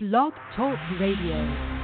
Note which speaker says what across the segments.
Speaker 1: Blog Talk Radio.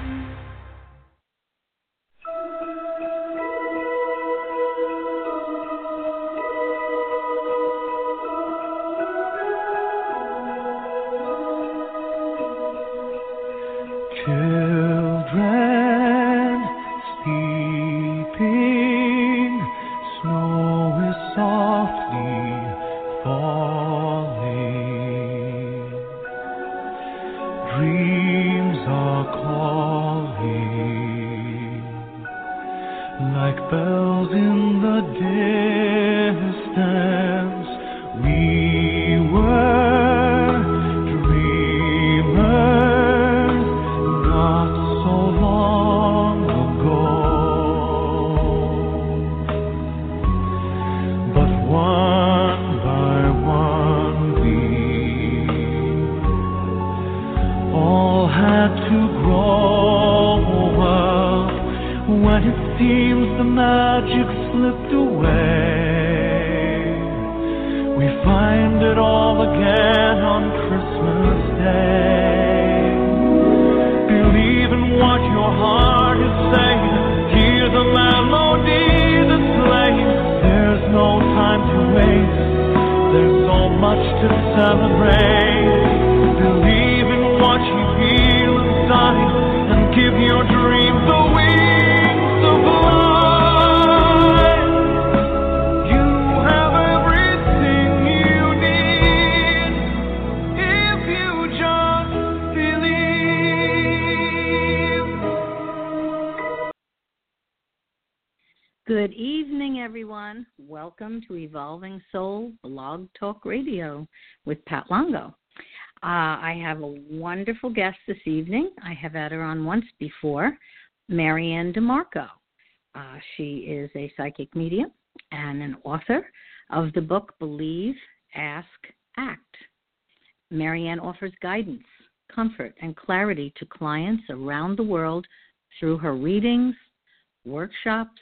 Speaker 2: On
Speaker 3: once before, MaryAnn DiMarco. Uh, she is a psychic medium and an author of the book Believe, Ask, Act. MaryAnn offers guidance, comfort, and clarity to clients around the world through her readings, workshops,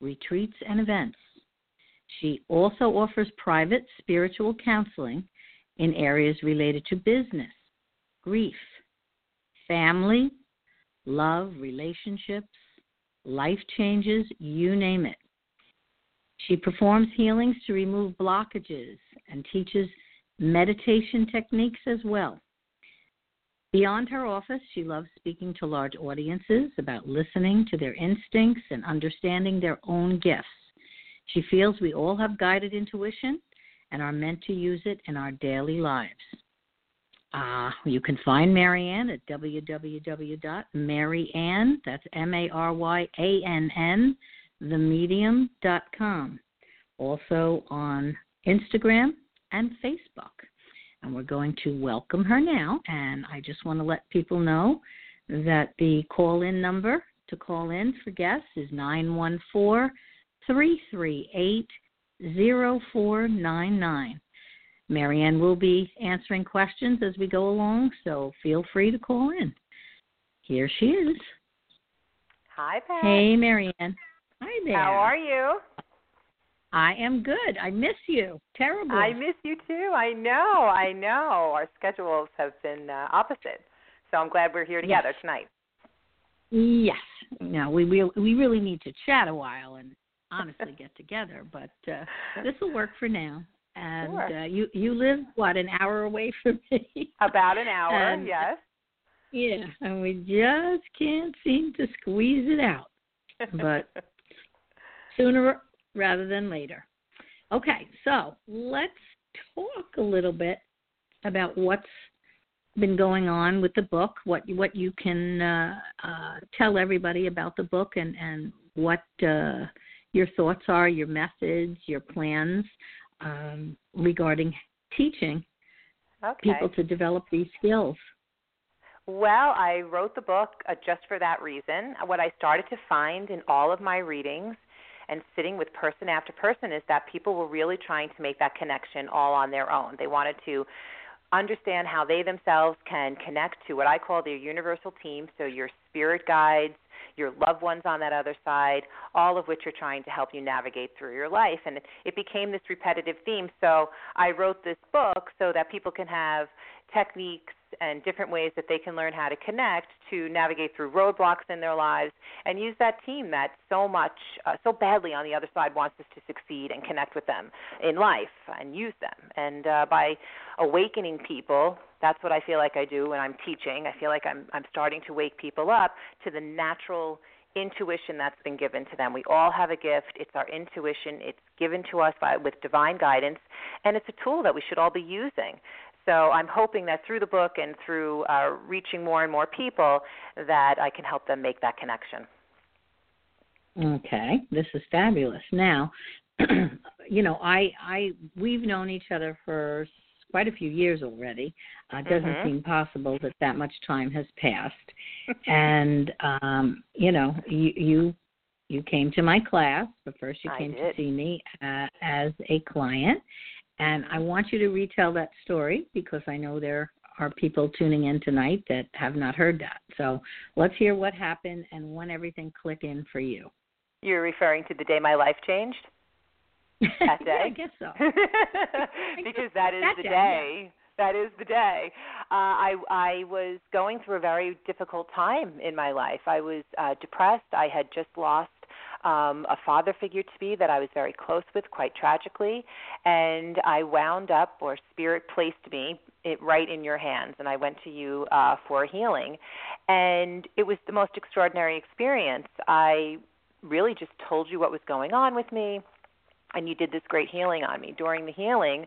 Speaker 3: retreats, and events. She also offers private spiritual counseling in areas related to business, grief, family, love, relationships, life changes, you name it. She performs healings to remove blockages and teaches meditation techniques as well. Beyond her office, she loves speaking to large audiences about listening to their instincts and understanding their own gifts. She feels we all have guided intuition and are meant to use it in our daily lives. Uh, you can find MaryAnn at www.maryann, that's M-A-R-Y-A-N-N, themedium.com. Also on Instagram and Facebook. And we're going to welcome her now. And I just want to let people know that the call in number to call in for guests is 914 338 0499. MaryAnn will be answering questions as we go along, so feel free to call in. Here she is.
Speaker 4: Hi, Pat.
Speaker 3: Hey, MaryAnn. Hi there.
Speaker 4: How are you?
Speaker 3: I am good. I miss you. Terrible.
Speaker 4: I miss you too. I know. I know. Our schedules have been uh, opposite, so I'm glad we're here together
Speaker 3: Yes.
Speaker 4: tonight.
Speaker 3: Yes. No, we we we really need to chat a while and honestly get together, but uh, this will work for now. And
Speaker 4: Sure.
Speaker 3: uh, you you live what an hour away from me.
Speaker 4: About an hour,
Speaker 3: And-
Speaker 4: yes.
Speaker 3: Yeah, and we just can't seem to squeeze it out. But- Sooner rather than later. Okay, so let's talk a little bit about what's been going on with the book, what what you can uh, uh, tell everybody about the book, and and what uh, your thoughts are, your methods, your plans um, regarding teaching
Speaker 4: okay.
Speaker 3: people to develop these skills.
Speaker 4: Well, I wrote the book uh, just for that reason. What I started to find in all of my readings and sitting with person after person is that people were really trying to make that connection all on their own. They wanted to understand how they themselves can connect to what I call their universal team, so your spirit guides, your loved ones on that other side, all of which are trying to help you navigate through your life. And it became this repetitive theme. So I wrote this book so that people can have techniques and different ways that they can learn how to connect to navigate through roadblocks in their lives and use that team that so much, uh, so badly on the other side wants us to succeed and connect with them in life and use them. And uh, by awakening people, that's what I feel like I do when I'm teaching. I feel like I'm I'm starting to wake people up to the natural intuition that's been given to them. We all have a gift. It's our intuition. It's given to us by with divine guidance, and it's a tool that we should all be using. So I'm hoping that through the book and through uh, reaching more and more people, that I can help them make that connection.
Speaker 3: Okay, this is fabulous. Now, you know, I I we've known each other for quite a few years already. Uh, it doesn't
Speaker 4: mm-hmm.
Speaker 3: seem possible that that much time has passed. and um, you know, you you you came to my class, but first you came
Speaker 4: to
Speaker 3: see me uh, as a client, and I want you to retell that story because I know there are people tuning in tonight that have not heard that. So let's hear what happened and when everything clicked in for you.
Speaker 4: You're referring to the day my life changed? That day?
Speaker 3: yeah, I guess so.
Speaker 4: because that is
Speaker 3: that
Speaker 4: the
Speaker 3: day.
Speaker 4: day. Yeah. That is the day. Uh, I I was going through a very difficult time in my life. I was uh, depressed. I had just lost um, a father figure to be that I was very close with, quite tragically, and I wound up, or spirit placed me it right in your hands, and I went to you uh, for healing, and it was the most extraordinary experience. I really just told you what was going on with me, and you did this great healing on me. During the healing,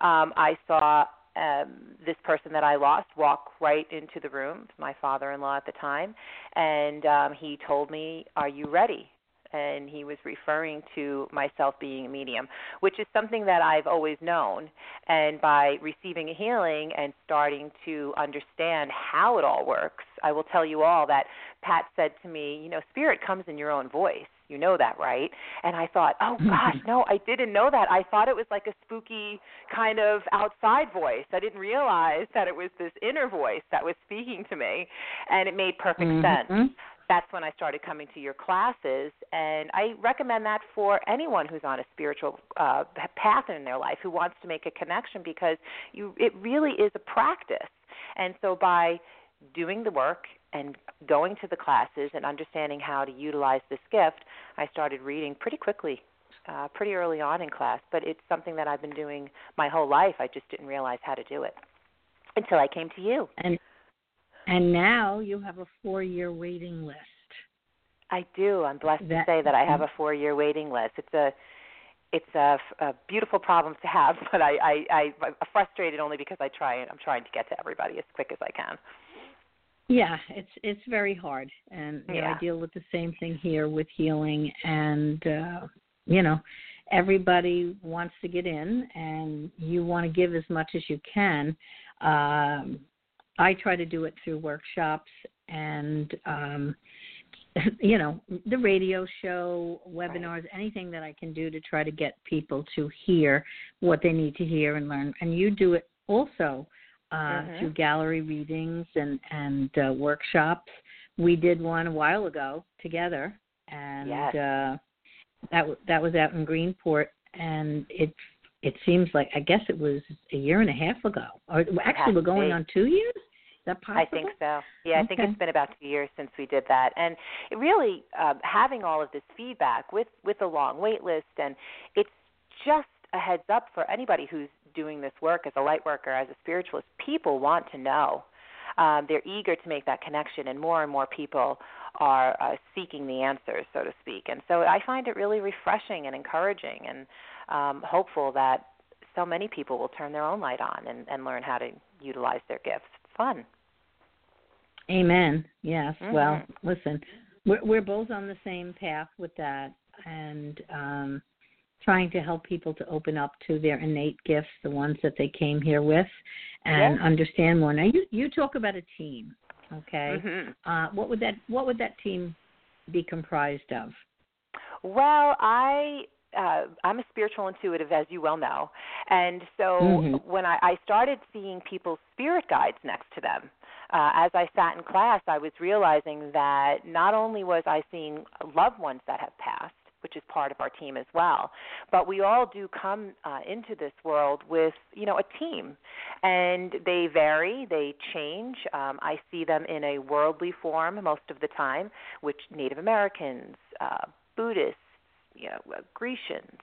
Speaker 4: um, I saw um, this person that I lost walk right into the room, my father-in-law at the time, and um, he told me, "Are you ready?" And he was referring to myself being a medium, which is something that I've always known. And by receiving a healing and starting to understand how it all works, I will tell you all that Pat said to me, you know, spirit comes in your own voice. You know that, right? And I thought, oh gosh, no, I didn't know that. I thought it was like a spooky kind of outside voice. I didn't realize that it was this inner voice that was speaking to me, and it made perfect
Speaker 3: mm-hmm.
Speaker 4: sense that's when I started coming to your classes, and I recommend that for anyone who's on a spiritual uh, path in their life who wants to make a connection because you it really is a practice. And so by doing the work and going to the classes and understanding how to utilize this gift, I started reading pretty quickly, uh, pretty early on in class. But it's something that I've been doing my whole life. I just didn't realize how to do it until I came to you.
Speaker 3: And and now you have a four year waiting list.
Speaker 4: I do. I'm blessed
Speaker 3: that,
Speaker 4: to say that I have a four year waiting list. It's a it's a, a beautiful problem to have, but I, I, I I'm frustrated only because I try and I'm trying to get to everybody as quick as I can.
Speaker 3: Yeah, it's it's very hard, and you
Speaker 4: yeah.
Speaker 3: know, I deal with the same thing here with healing, and uh, you know, everybody wants to get in, and you want to give as much as you can. Um, I try to do it through workshops and um you know the radio show webinars anything that i can do to try to get people to hear what they need to hear and learn and you do it also uh
Speaker 4: mm-hmm.
Speaker 3: through gallery readings and and uh, workshops we did one a while ago together and
Speaker 4: yes.
Speaker 3: uh that that was out in greenport and it it seems like I guess it was a year and a half ago. Or actually, we're going on two years. That possible?
Speaker 4: I think so. Yeah, I think it's been about two years since we did that, and it really uh, having all of this feedback with with a long wait list, and it's just a heads up for anybody who's doing this work as a light worker, as a spiritualist. People want to know. Um, they're eager to make that connection, and more and more people are uh, seeking the answers, so to speak. And so I find it really refreshing and encouraging, and um, hopeful that so many people will turn their own light on and, and learn how to utilize their gifts. Fun.
Speaker 3: Amen. Yes. Well,
Speaker 4: Mhm.
Speaker 3: listen, we're we're both on the same path with that, and um, trying to help people to open up to their innate gifts, the ones that they came here with, and
Speaker 4: Yeah.
Speaker 3: understand more. Now, you you talk about a team, okay?
Speaker 4: Mhm.
Speaker 3: Uh, what would that what would that team be comprised of?
Speaker 4: Well, I uh, I'm a spiritual intuitive, as you well know, and so
Speaker 3: Mhm.
Speaker 4: when I, I started seeing people's spirit guides next to them, uh, as I sat in class, I was realizing that not only was I seeing loved ones that have passed, which which is part of our team as well. But we all do come uh, into this world with, you know, a team, and they vary, they change. Um, I see them in a worldly form most of the time, which Native Americans, uh, Buddhists, you know, uh, Grecians,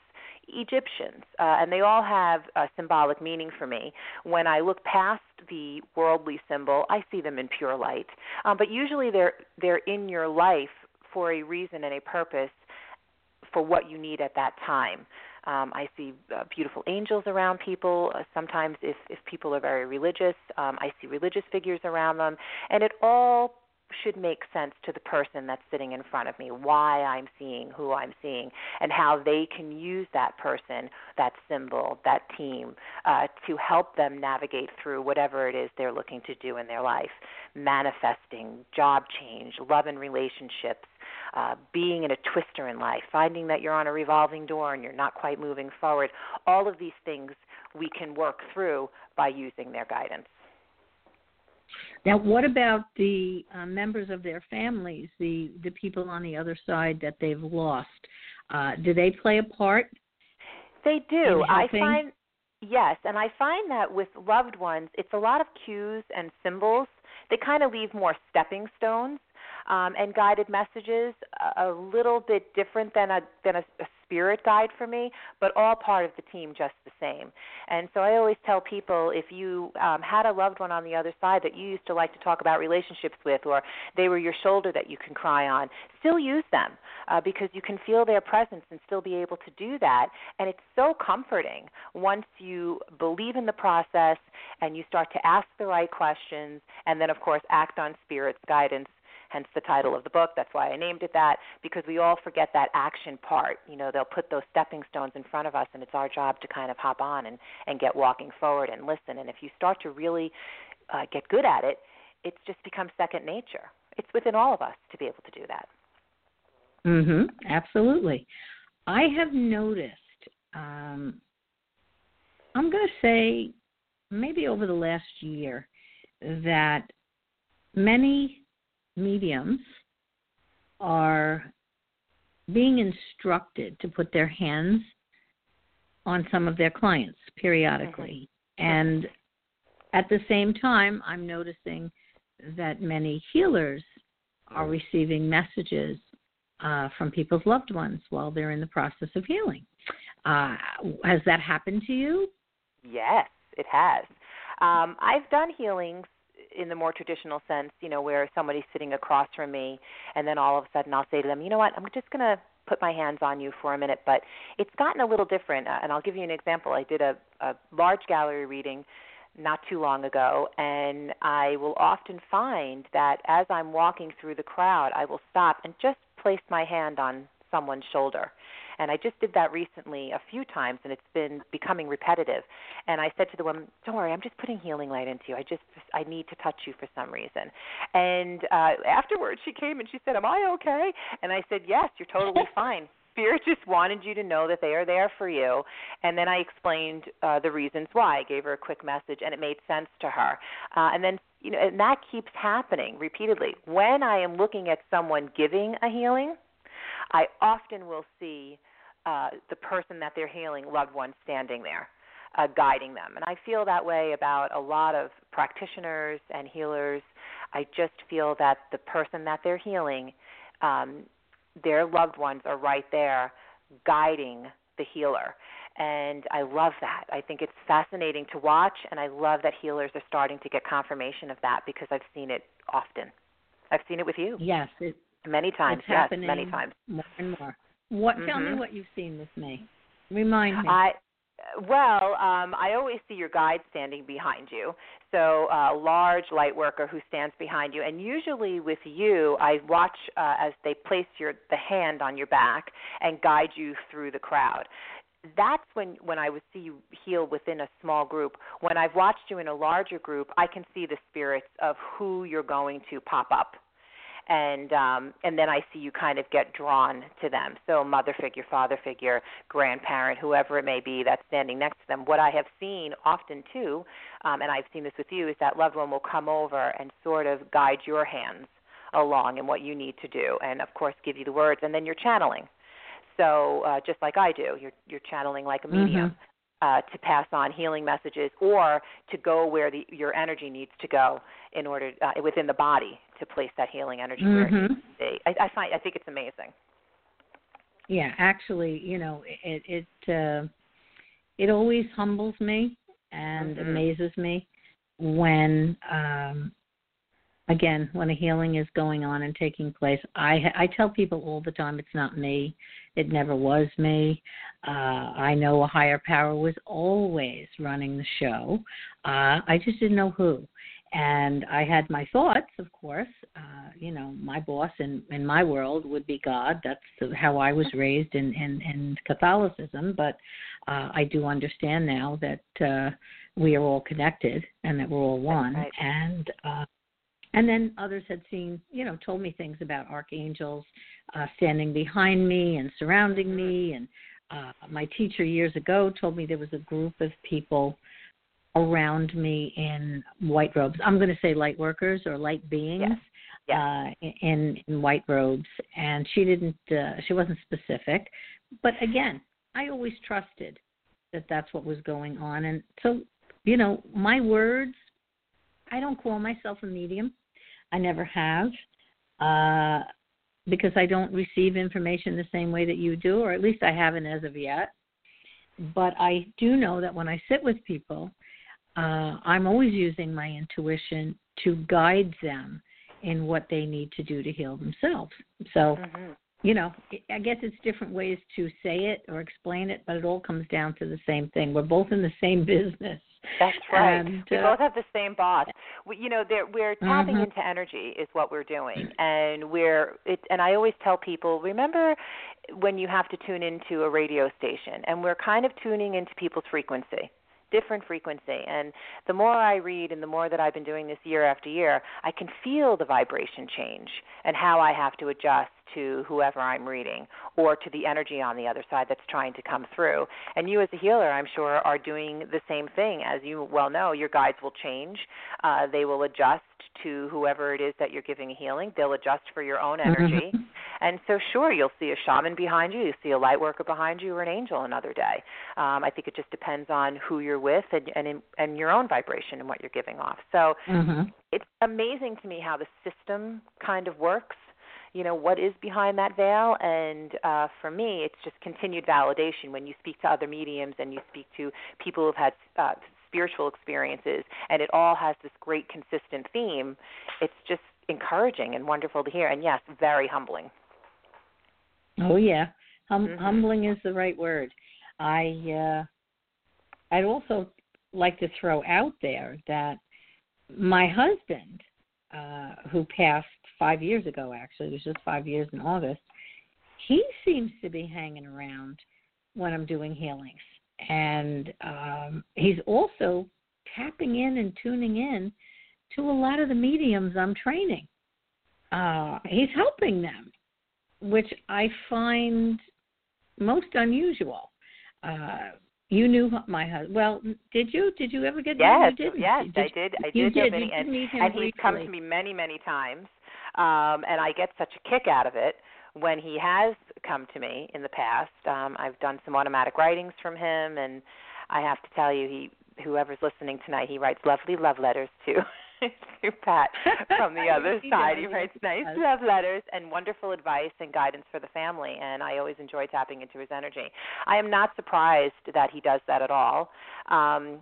Speaker 4: Egyptians, uh, and they all have a symbolic meaning for me. When I look past the worldly symbol, I see them in pure light. Um, but usually they're they're in your life for a reason and a purpose for what you need at that time. Um, I see uh, beautiful angels around people. Uh, sometimes, if if people are very religious, um, I see religious figures around them, and it all should make sense to the person that's sitting in front of me, why I'm seeing who I'm seeing, and how they can use that person, that symbol, that team uh, to help them navigate through whatever it is they're looking to do in their life manifesting, job change, love and relationships. Uh, being in a twister in life, finding that you're on a revolving door and you're not quite moving forward, all of these things we can work through by using their guidance.
Speaker 3: Now, what about the uh, members of their families, the the people on the other side that they've lost? Uh, do they play a part?
Speaker 4: They do. I find yes, and I find that with loved ones, it's a lot of cues and symbols. They kind of leave more stepping stones um, and guided messages, a, a little bit different than a than a, a spirit guide for me, but all part of the team just the same. And so I always tell people if you um, had a loved one on the other side that you used to like to talk about relationships with, or they were your shoulder that you can cry on, still use them uh, because you can feel their presence and still be able to do that. And it's so comforting once you believe in the process and you start to ask the right questions, and then, of course, act on spirit's guidance hence the title of the book. That's why I named it that, because we all forget that action part. You know, they'll put those stepping stones in front of us, and it's our job to kind of hop on and, and get walking forward and listen. And if you start to really uh, get good at it, it's just becomes second nature. It's within all of us to be able to do that.
Speaker 3: Mhm. Absolutely. I have noticed. Um, I'm going to say maybe over the last year that many mediums are being instructed to put their hands on some of their clients periodically. Mm-hmm. And at the same time, I'm noticing that many healers are receiving messages uh, from people's loved ones while they're in the process of healing. Uh, has that happened to you?
Speaker 4: Yes, it has. Um, I've done healings in the more traditional sense, you know, where somebody's sitting across from me, and then all of a sudden I'll say to them, you know what, I'm just going to put my hands on you for a minute, but it's gotten a little different. Uh, and I'll give you an example. I did a, a large gallery reading not too long ago, and I will often find that as I'm walking through the crowd, I will stop and just place my hand on someone's shoulder. And I just did that recently a few times, and it's been becoming repetitive. And I said to the woman, "Don't worry, I'm just putting healing light into you. I just I need to touch you for some reason." And uh, afterwards, she came and she said, "Am I okay?" And I said, "Yes, you're totally fine." Spirit just wanted you to know that they are there for you. And then I explained uh, the reasons why. I gave her a quick message, and it made sense to her. Uh, and then, you know, and that keeps happening repeatedly. When I am looking at someone giving a healing, I often will see uh, the person that they're healing, loved one, standing there. Uh, guiding them. And I feel that way about a lot of practitioners and healers. I just feel that the person that they're healing, um, their loved ones are right there guiding the healer. And I love that. I think it's fascinating to watch, and I love that healers are starting to get confirmation of that because I've seen it often. I've seen it with you.
Speaker 3: Yes, it,
Speaker 4: many times.
Speaker 3: It's
Speaker 4: yes,
Speaker 3: happening
Speaker 4: many times.
Speaker 3: More and more. What?
Speaker 4: Mm-hmm.
Speaker 3: Tell me what you've seen with me. Remind me.
Speaker 4: I well, um, I always see your guide standing behind you. So a uh, large light worker who stands behind you, and usually with you, I watch uh, as they place your the hand on your back and guide you through the crowd. That's when when I would see you heal within a small group. When I've watched you in a larger group, I can see the spirits of who you're going to pop up and um, and then I see you kind of get drawn to them. So mother figure, father figure, grandparent, whoever it may be that's standing next to them. What I have seen often too, um, and I've seen this with you, is that loved one will come over and sort of guide your hands along in what you need to do, and of course give you the words, and then you're channeling. So uh, just like I do, you're you're channeling like a medium.
Speaker 3: Mm-hmm.
Speaker 4: Uh, to pass on healing messages, or to go where the, your energy needs to go in order uh, within the body to place that healing energy where it needs to be. I, I find I think it's amazing.
Speaker 3: Yeah, actually, you know, it it uh, it always humbles me and
Speaker 4: Mhm.
Speaker 3: amazes me when um again when a healing is going on and taking place i i tell people all the time it's not me it never was me. Uh i know a higher power was always running the show. Uh i just didn't know who. And i had my thoughts of course. Uh you know my boss in in my world would be god. That's the, how i was raised in in in catholicism. But uh i do understand now that uh we are all connected and that we're all one.
Speaker 4: right.
Speaker 3: and uh and then others had seen you know told me things about archangels uh standing behind me and surrounding me. And uh my teacher years ago told me there was a group of people around me in white robes. I'm going to say light workers or light beings
Speaker 4: Yes.
Speaker 3: uh in in white robes. And she didn't uh, she wasn't specific. But again i always trusted that that's what was going on. And so you know my words i don't call myself a medium i never have uh because i don't receive information the same way that you do or at least i haven't as of yet but i do know that when i sit with people uh i'm always using my intuition to guide them in what they need to do to heal themselves so
Speaker 4: hmm
Speaker 3: you know, I guess it's different ways to say it or explain it, but it all comes down to the same thing. We're both in the same business.
Speaker 4: That's right.
Speaker 3: And,
Speaker 4: we
Speaker 3: uh,
Speaker 4: both have the same boss. We, you know, they're, we're tapping
Speaker 3: Mhm.
Speaker 4: into energy is what we're doing, and we're. It, and I always tell people, remember when you have to tune into a radio station, and we're kind of tuning into people's frequency different frequency. And the more i read and the more that i've been doing this year after year i can feel the vibration change and how i have to adjust to whoever i'm reading or to the energy on the other side that's trying to come through. And you as a healer i'm sure are doing the same thing. As you well know your guides will change. Uh, they will adjust to whoever it is that you're giving a healing. They'll adjust for your own energy.
Speaker 3: Mhm.
Speaker 4: And so, sure, you'll see a shaman behind you, you'll see a light worker behind you, or an angel another day. Um, I think it just depends on who you're with and and, in, and your own vibration and what you're giving off. So
Speaker 3: Mhm.
Speaker 4: it's amazing to me how the system kind of works. You know what is behind that veil, and uh, for me, it's just continued validation when you speak to other mediums and you speak to people who've had uh, spiritual experiences, and it all has this great consistent theme. It's just encouraging and wonderful to hear, and yes, very humbling.
Speaker 3: Oh yeah, hum-
Speaker 4: Mhm.
Speaker 3: humbling is the right word. I uh, I'd also like to throw out there that my husband, uh, who passed five years ago, actually it was just five years in August, he seems to be hanging around when I'm doing healings, and um, he's also tapping in and tuning in to a lot of the mediums I'm training. Uh, he's helping them which I find most unusual. Uh, you knew my husband. Well, did you? Did you ever get?
Speaker 4: Yes,
Speaker 3: you didn't.
Speaker 4: yes,
Speaker 3: did
Speaker 4: I did. I did,
Speaker 3: did. Did
Speaker 4: and,
Speaker 3: meet him
Speaker 4: and he's come to me many, many times, um, and I get such a kick out of it when he has come to me in the past. Um, I've done some automatic writings from him, and I have to tell you, he whoever's listening tonight, he writes lovely love letters to to Pat from the other side. He writes nice love letters and wonderful advice and guidance for the family, and I always enjoy tapping into his energy. I am not surprised that he does that at all. Um,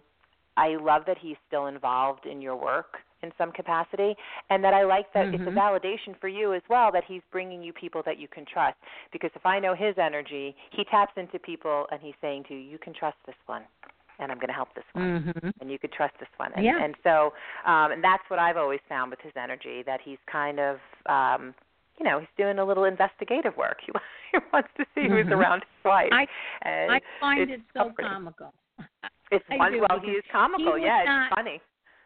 Speaker 4: I love that he's still involved in your work in some capacity, and that I like that it's a
Speaker 3: Mhm.
Speaker 4: validation for you as well that he's bringing you people that you can trust. Because if I know his energy, he taps into people and he's saying to you, "You can trust this one, and I'm going to help this one."
Speaker 3: Mhm.
Speaker 4: and you could trust this one. And,
Speaker 3: Yeah.
Speaker 4: and so, um, and that's what I've always found with his energy that he's kind of, um, you know, he's doing a little investigative work. He, he wants to see who's
Speaker 3: Mhm.
Speaker 4: around his wife.
Speaker 3: I
Speaker 4: and
Speaker 3: I find it so
Speaker 4: comforting.
Speaker 3: comical.
Speaker 4: It's
Speaker 3: do,
Speaker 4: Well, he is comical.
Speaker 3: would
Speaker 4: Yeah,
Speaker 3: not-
Speaker 4: it's funny.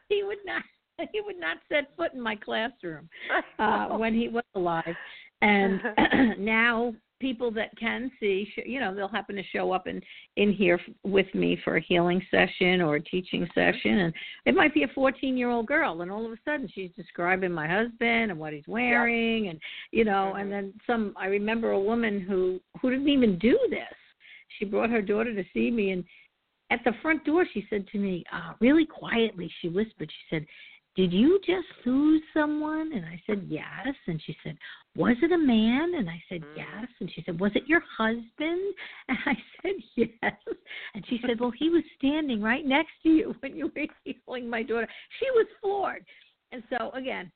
Speaker 3: He would not. He would not set foot in my classroom. Uh, when he was alive. And now people that can see, you know, they'll happen to show up in in here with me for a healing session or a teaching session, and it might be a 14 year old girl, and all of a sudden she's describing my husband and what he's wearing, and you know, and then some. I remember a woman who who didn't even do this. She brought her daughter to see me, and at the front door, she said to me, uh, really quietly, she whispered, she said, did you just lose someone? And I said, yes. And she said, was it a man? And I said, mm. yes. And she said, was it your husband? And I said, yes. And she said, well, he was standing right next to you when you were healing my daughter. She was floored. And so, again,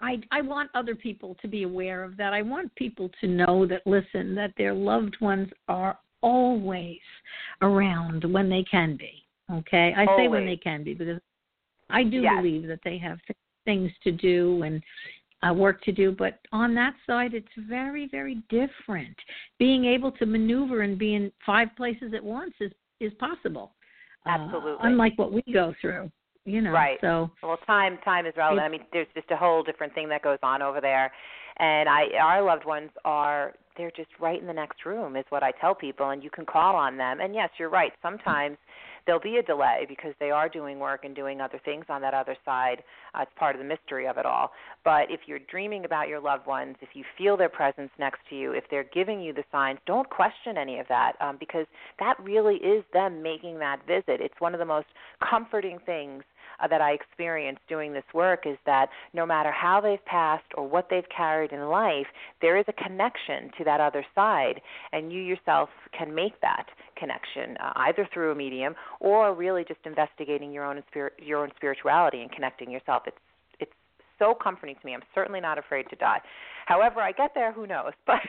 Speaker 3: I, I want other people to be aware of that. I want people to know that, listen, that their loved ones are always around when they can be. Okay? I
Speaker 4: always.
Speaker 3: say when they can be because I do
Speaker 4: yes.
Speaker 3: believe that they have things to do and uh, work to do, but on that side, it's very, very different. Being able to maneuver and be in five places at once is is possible.
Speaker 4: Absolutely.
Speaker 3: Uh, unlike what we go through, you know.
Speaker 4: Right.
Speaker 3: So
Speaker 4: well, time time is relevant. I mean, there's just a whole different thing that goes on over there, and I our loved ones are they're just right in the next room is what I tell people, and you can call on them. And yes, you're right. Sometimes there'll be a delay because they are doing work and doing other things on that other side. Uh, it's part of the mystery of it all. But if you're dreaming about your loved ones, if you feel their presence next to you, if they're giving you the signs, don't question any of that um, because that really is them making that visit. It's one of the most comforting things uh, that I experience doing this work is that no matter how they've passed or what they've carried in life, there is a connection to that other side, and you yourself can make that connection uh, either through a medium or really just investigating your own spirit, your own spirituality and connecting yourself. It's so comforting to me. I'm certainly not afraid to die. However, I get there, who knows? But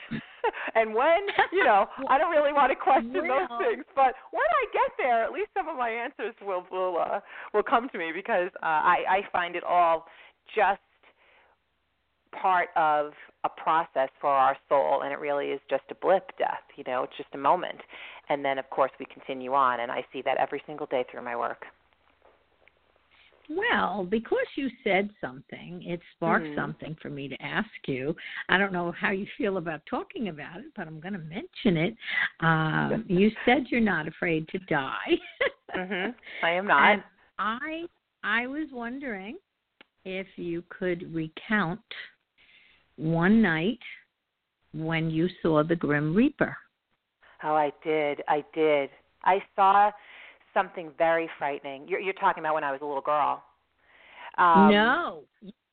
Speaker 4: and when, you know, I don't really want to question
Speaker 3: well,
Speaker 4: those things. But when I get there, at least some of my answers will will uh, will come to me because uh, I I find it all just part of a process for our soul and it really is just a blip death you know it's just a moment and then of course we continue on and i see that every single day through my work
Speaker 3: well, because you said something, it sparked
Speaker 4: mm.
Speaker 3: something for me to ask you. I don't know how you feel about talking about it, but I'm going to mention it. Um, you said you're not afraid to die.
Speaker 4: mm-hmm. I am not.
Speaker 3: And I I was wondering if you could recount one night when you saw the Grim Reaper.
Speaker 4: Oh, I did. I did. I saw something very frightening. You're, you're talking about when I was a little girl. Um,
Speaker 3: no.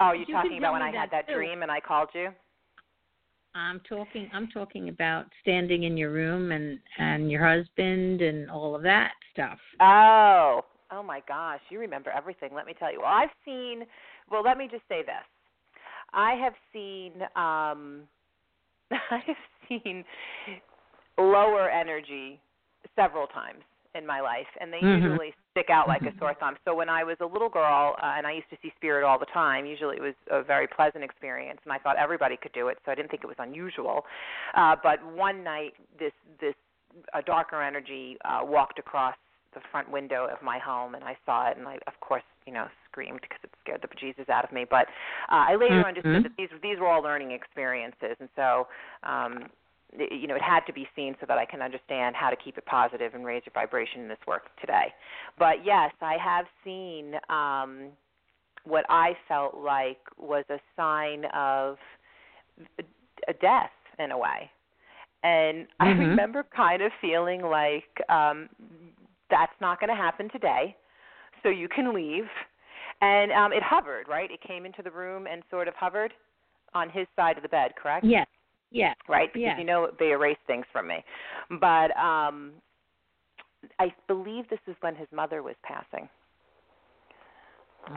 Speaker 4: Oh, you're
Speaker 3: you
Speaker 4: talking about when I
Speaker 3: that
Speaker 4: had that
Speaker 3: too.
Speaker 4: dream and I called you.
Speaker 3: I'm talking. I'm talking about standing in your room and and your husband and all of that stuff.
Speaker 4: Oh, oh my gosh, you remember everything. Let me tell you. Well, I've seen. Well, let me just say this. I have seen. um I have seen lower energy several times in my life, and they
Speaker 3: mm-hmm.
Speaker 4: usually stick out like a sore thumb. So when I was a little girl, uh, and I used to see spirit all the time, usually it was a very pleasant experience, and I thought everybody could do it, so I didn't think it was unusual. Uh, but one night, this this a darker energy uh, walked across the front window of my home, and I saw it, and I, of course, you know, screamed because it scared the bejesus out of me. But uh, I later
Speaker 3: mm-hmm.
Speaker 4: understood that these these were all learning experiences, and so um, you know it had to be seen so that I can understand how to keep it positive and raise your vibration in this work today. But yes, I have seen um, what I felt like was a sign of a death in a way, and
Speaker 3: mm-hmm.
Speaker 4: I remember kind of feeling like um, that's not going to happen today, so you can leave. And um, it hovered, right? It came into the room and sort of hovered on his side of the bed, correct?
Speaker 3: Yes. Yeah.
Speaker 4: Right? Because
Speaker 3: yes.
Speaker 4: you know they erase things from me. But um I believe this is when his mother was passing.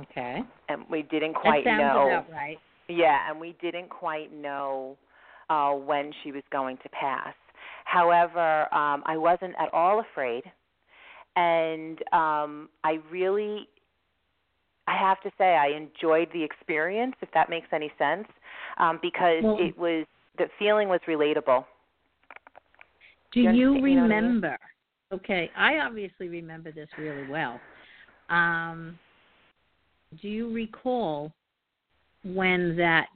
Speaker 3: Okay.
Speaker 4: And we didn't quite
Speaker 3: that sounds
Speaker 4: know.
Speaker 3: About right.
Speaker 4: Yeah, and we didn't quite know uh when she was going to pass. However, um I wasn't at all afraid and um I really I have to say I enjoyed the experience if that makes any sense um because
Speaker 3: well,
Speaker 4: it was the feeling was relatable.
Speaker 3: Do
Speaker 4: you,
Speaker 3: you,
Speaker 4: you know
Speaker 3: remember?
Speaker 4: I mean?
Speaker 3: Okay, I obviously remember this really well. Um, do you recall when that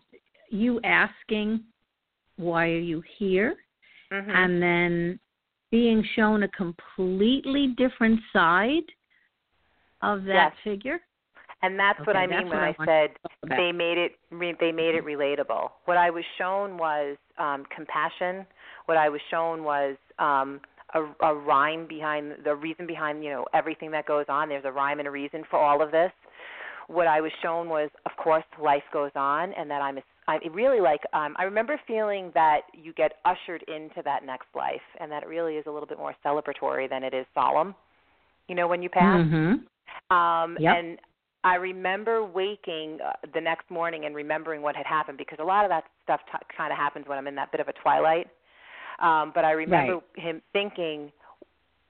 Speaker 3: you asking why are you here
Speaker 4: Mhm.
Speaker 3: and then being shown a completely different side of that
Speaker 4: Yes.
Speaker 3: figure.
Speaker 4: And that's what I mean when
Speaker 3: I
Speaker 4: I said
Speaker 3: to talk about.
Speaker 4: they made it they made it relatable. What I was shown was um compassion. What I was shown was um a, a rhyme behind the reason behind you know everything that goes on. There's a rhyme and a reason for all of this. What I was shown was, of course, life goes on, and that I'm. A, I really like. Um, I remember feeling that you get ushered into that next life, and that it really is a little bit more celebratory than it is solemn. You know, when you pass.
Speaker 3: Mm-hmm.
Speaker 4: Um,
Speaker 3: Yep.
Speaker 4: And I remember waking uh, the next morning and remembering what had happened because a lot of that stuff t- kind of happens when I'm in that bit of a twilight. Um, but I remember
Speaker 3: Right.
Speaker 4: him thinking,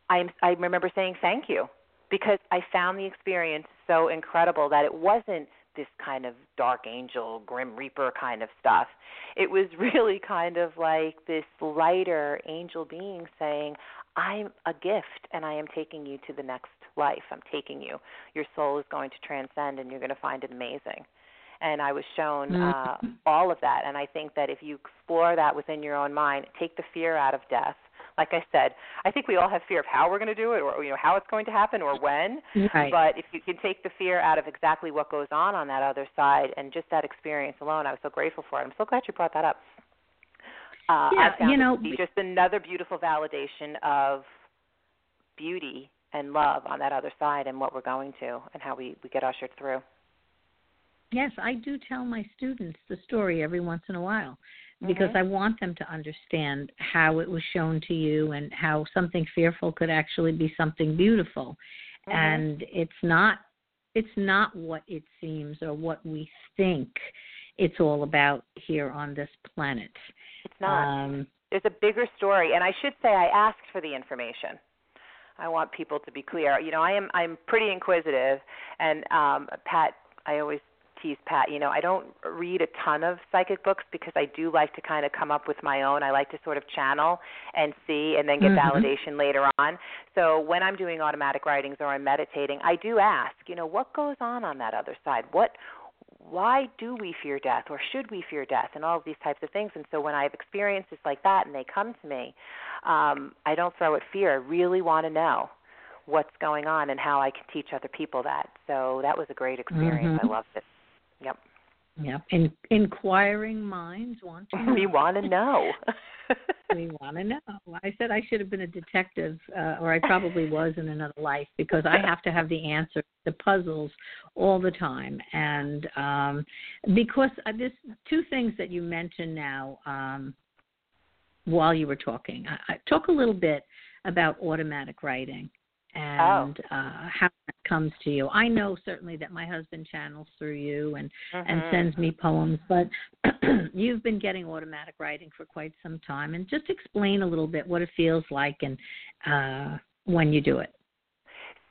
Speaker 4: I'm, I remember saying thank you because I found the experience so incredible that it wasn't this kind of dark angel, grim reaper kind of stuff. It was really kind of like this lighter angel being saying, I'm a gift and I am taking you to the next life. I'm taking you. Your soul is going to transcend and you're going to find it amazing. And I was shown uh, all of that. And I think that if you explore that within your own mind, take the fear out of death. Like I said, I think we all have fear of how we're going to do it or you know how it's going to happen or when.
Speaker 3: Right.
Speaker 4: But if you can take the fear out of exactly what goes on on that other side and just that experience alone, I was so grateful for it. I'm so glad you brought that up. Uh,
Speaker 3: Yeah,
Speaker 4: I found
Speaker 3: you
Speaker 4: it
Speaker 3: know,
Speaker 4: just another beautiful validation of beauty and love on that other side and what we're going to and how we, we get ushered through.
Speaker 3: Yes, I do tell my students the story every once in a while because I want them to understand how it was shown to you and how something fearful could actually be something beautiful.
Speaker 4: Mhm.
Speaker 3: And it's not it's not what it seems or what we think it's all about here on this planet.
Speaker 4: Not.
Speaker 3: Um
Speaker 4: There's a bigger story, and I should say I asked for the information. I want people to be clear. You know, I am I'm pretty inquisitive, and um, Pat, I always tease Pat. You know, I don't read a ton of psychic books because I do like to kind of come up with my own. I like to sort of channel and see, and then get
Speaker 3: Mhm.
Speaker 4: validation later on. So when I'm doing automatic writings or I'm meditating, I do ask. You know, what goes on on that other side? What why do we fear death or should we fear death and all of these types of things. And so when i have experiences like that and they come to me um, i don't throw at fear. I really want to know what's going on and how i can teach other people that. So that was a great experience. I
Speaker 3: Mhm.
Speaker 4: loved it. Yep
Speaker 3: yeah, in, inquiring minds want to know.
Speaker 4: we want to know
Speaker 3: we want to know. I said I should have been a detective, uh, or I probably was in another life, because I have to have the answer to puzzles all the time. And um, because uh, this two things that you mentioned now um, while you were talking, I, I talk a little bit about automatic writing and uh, how that comes to you. I know certainly that my husband channels through you and and
Speaker 4: Mhm.
Speaker 3: sends me poems, but you've been getting automatic writing for quite some time. And just explain a little bit what it feels like and uh, when you do it.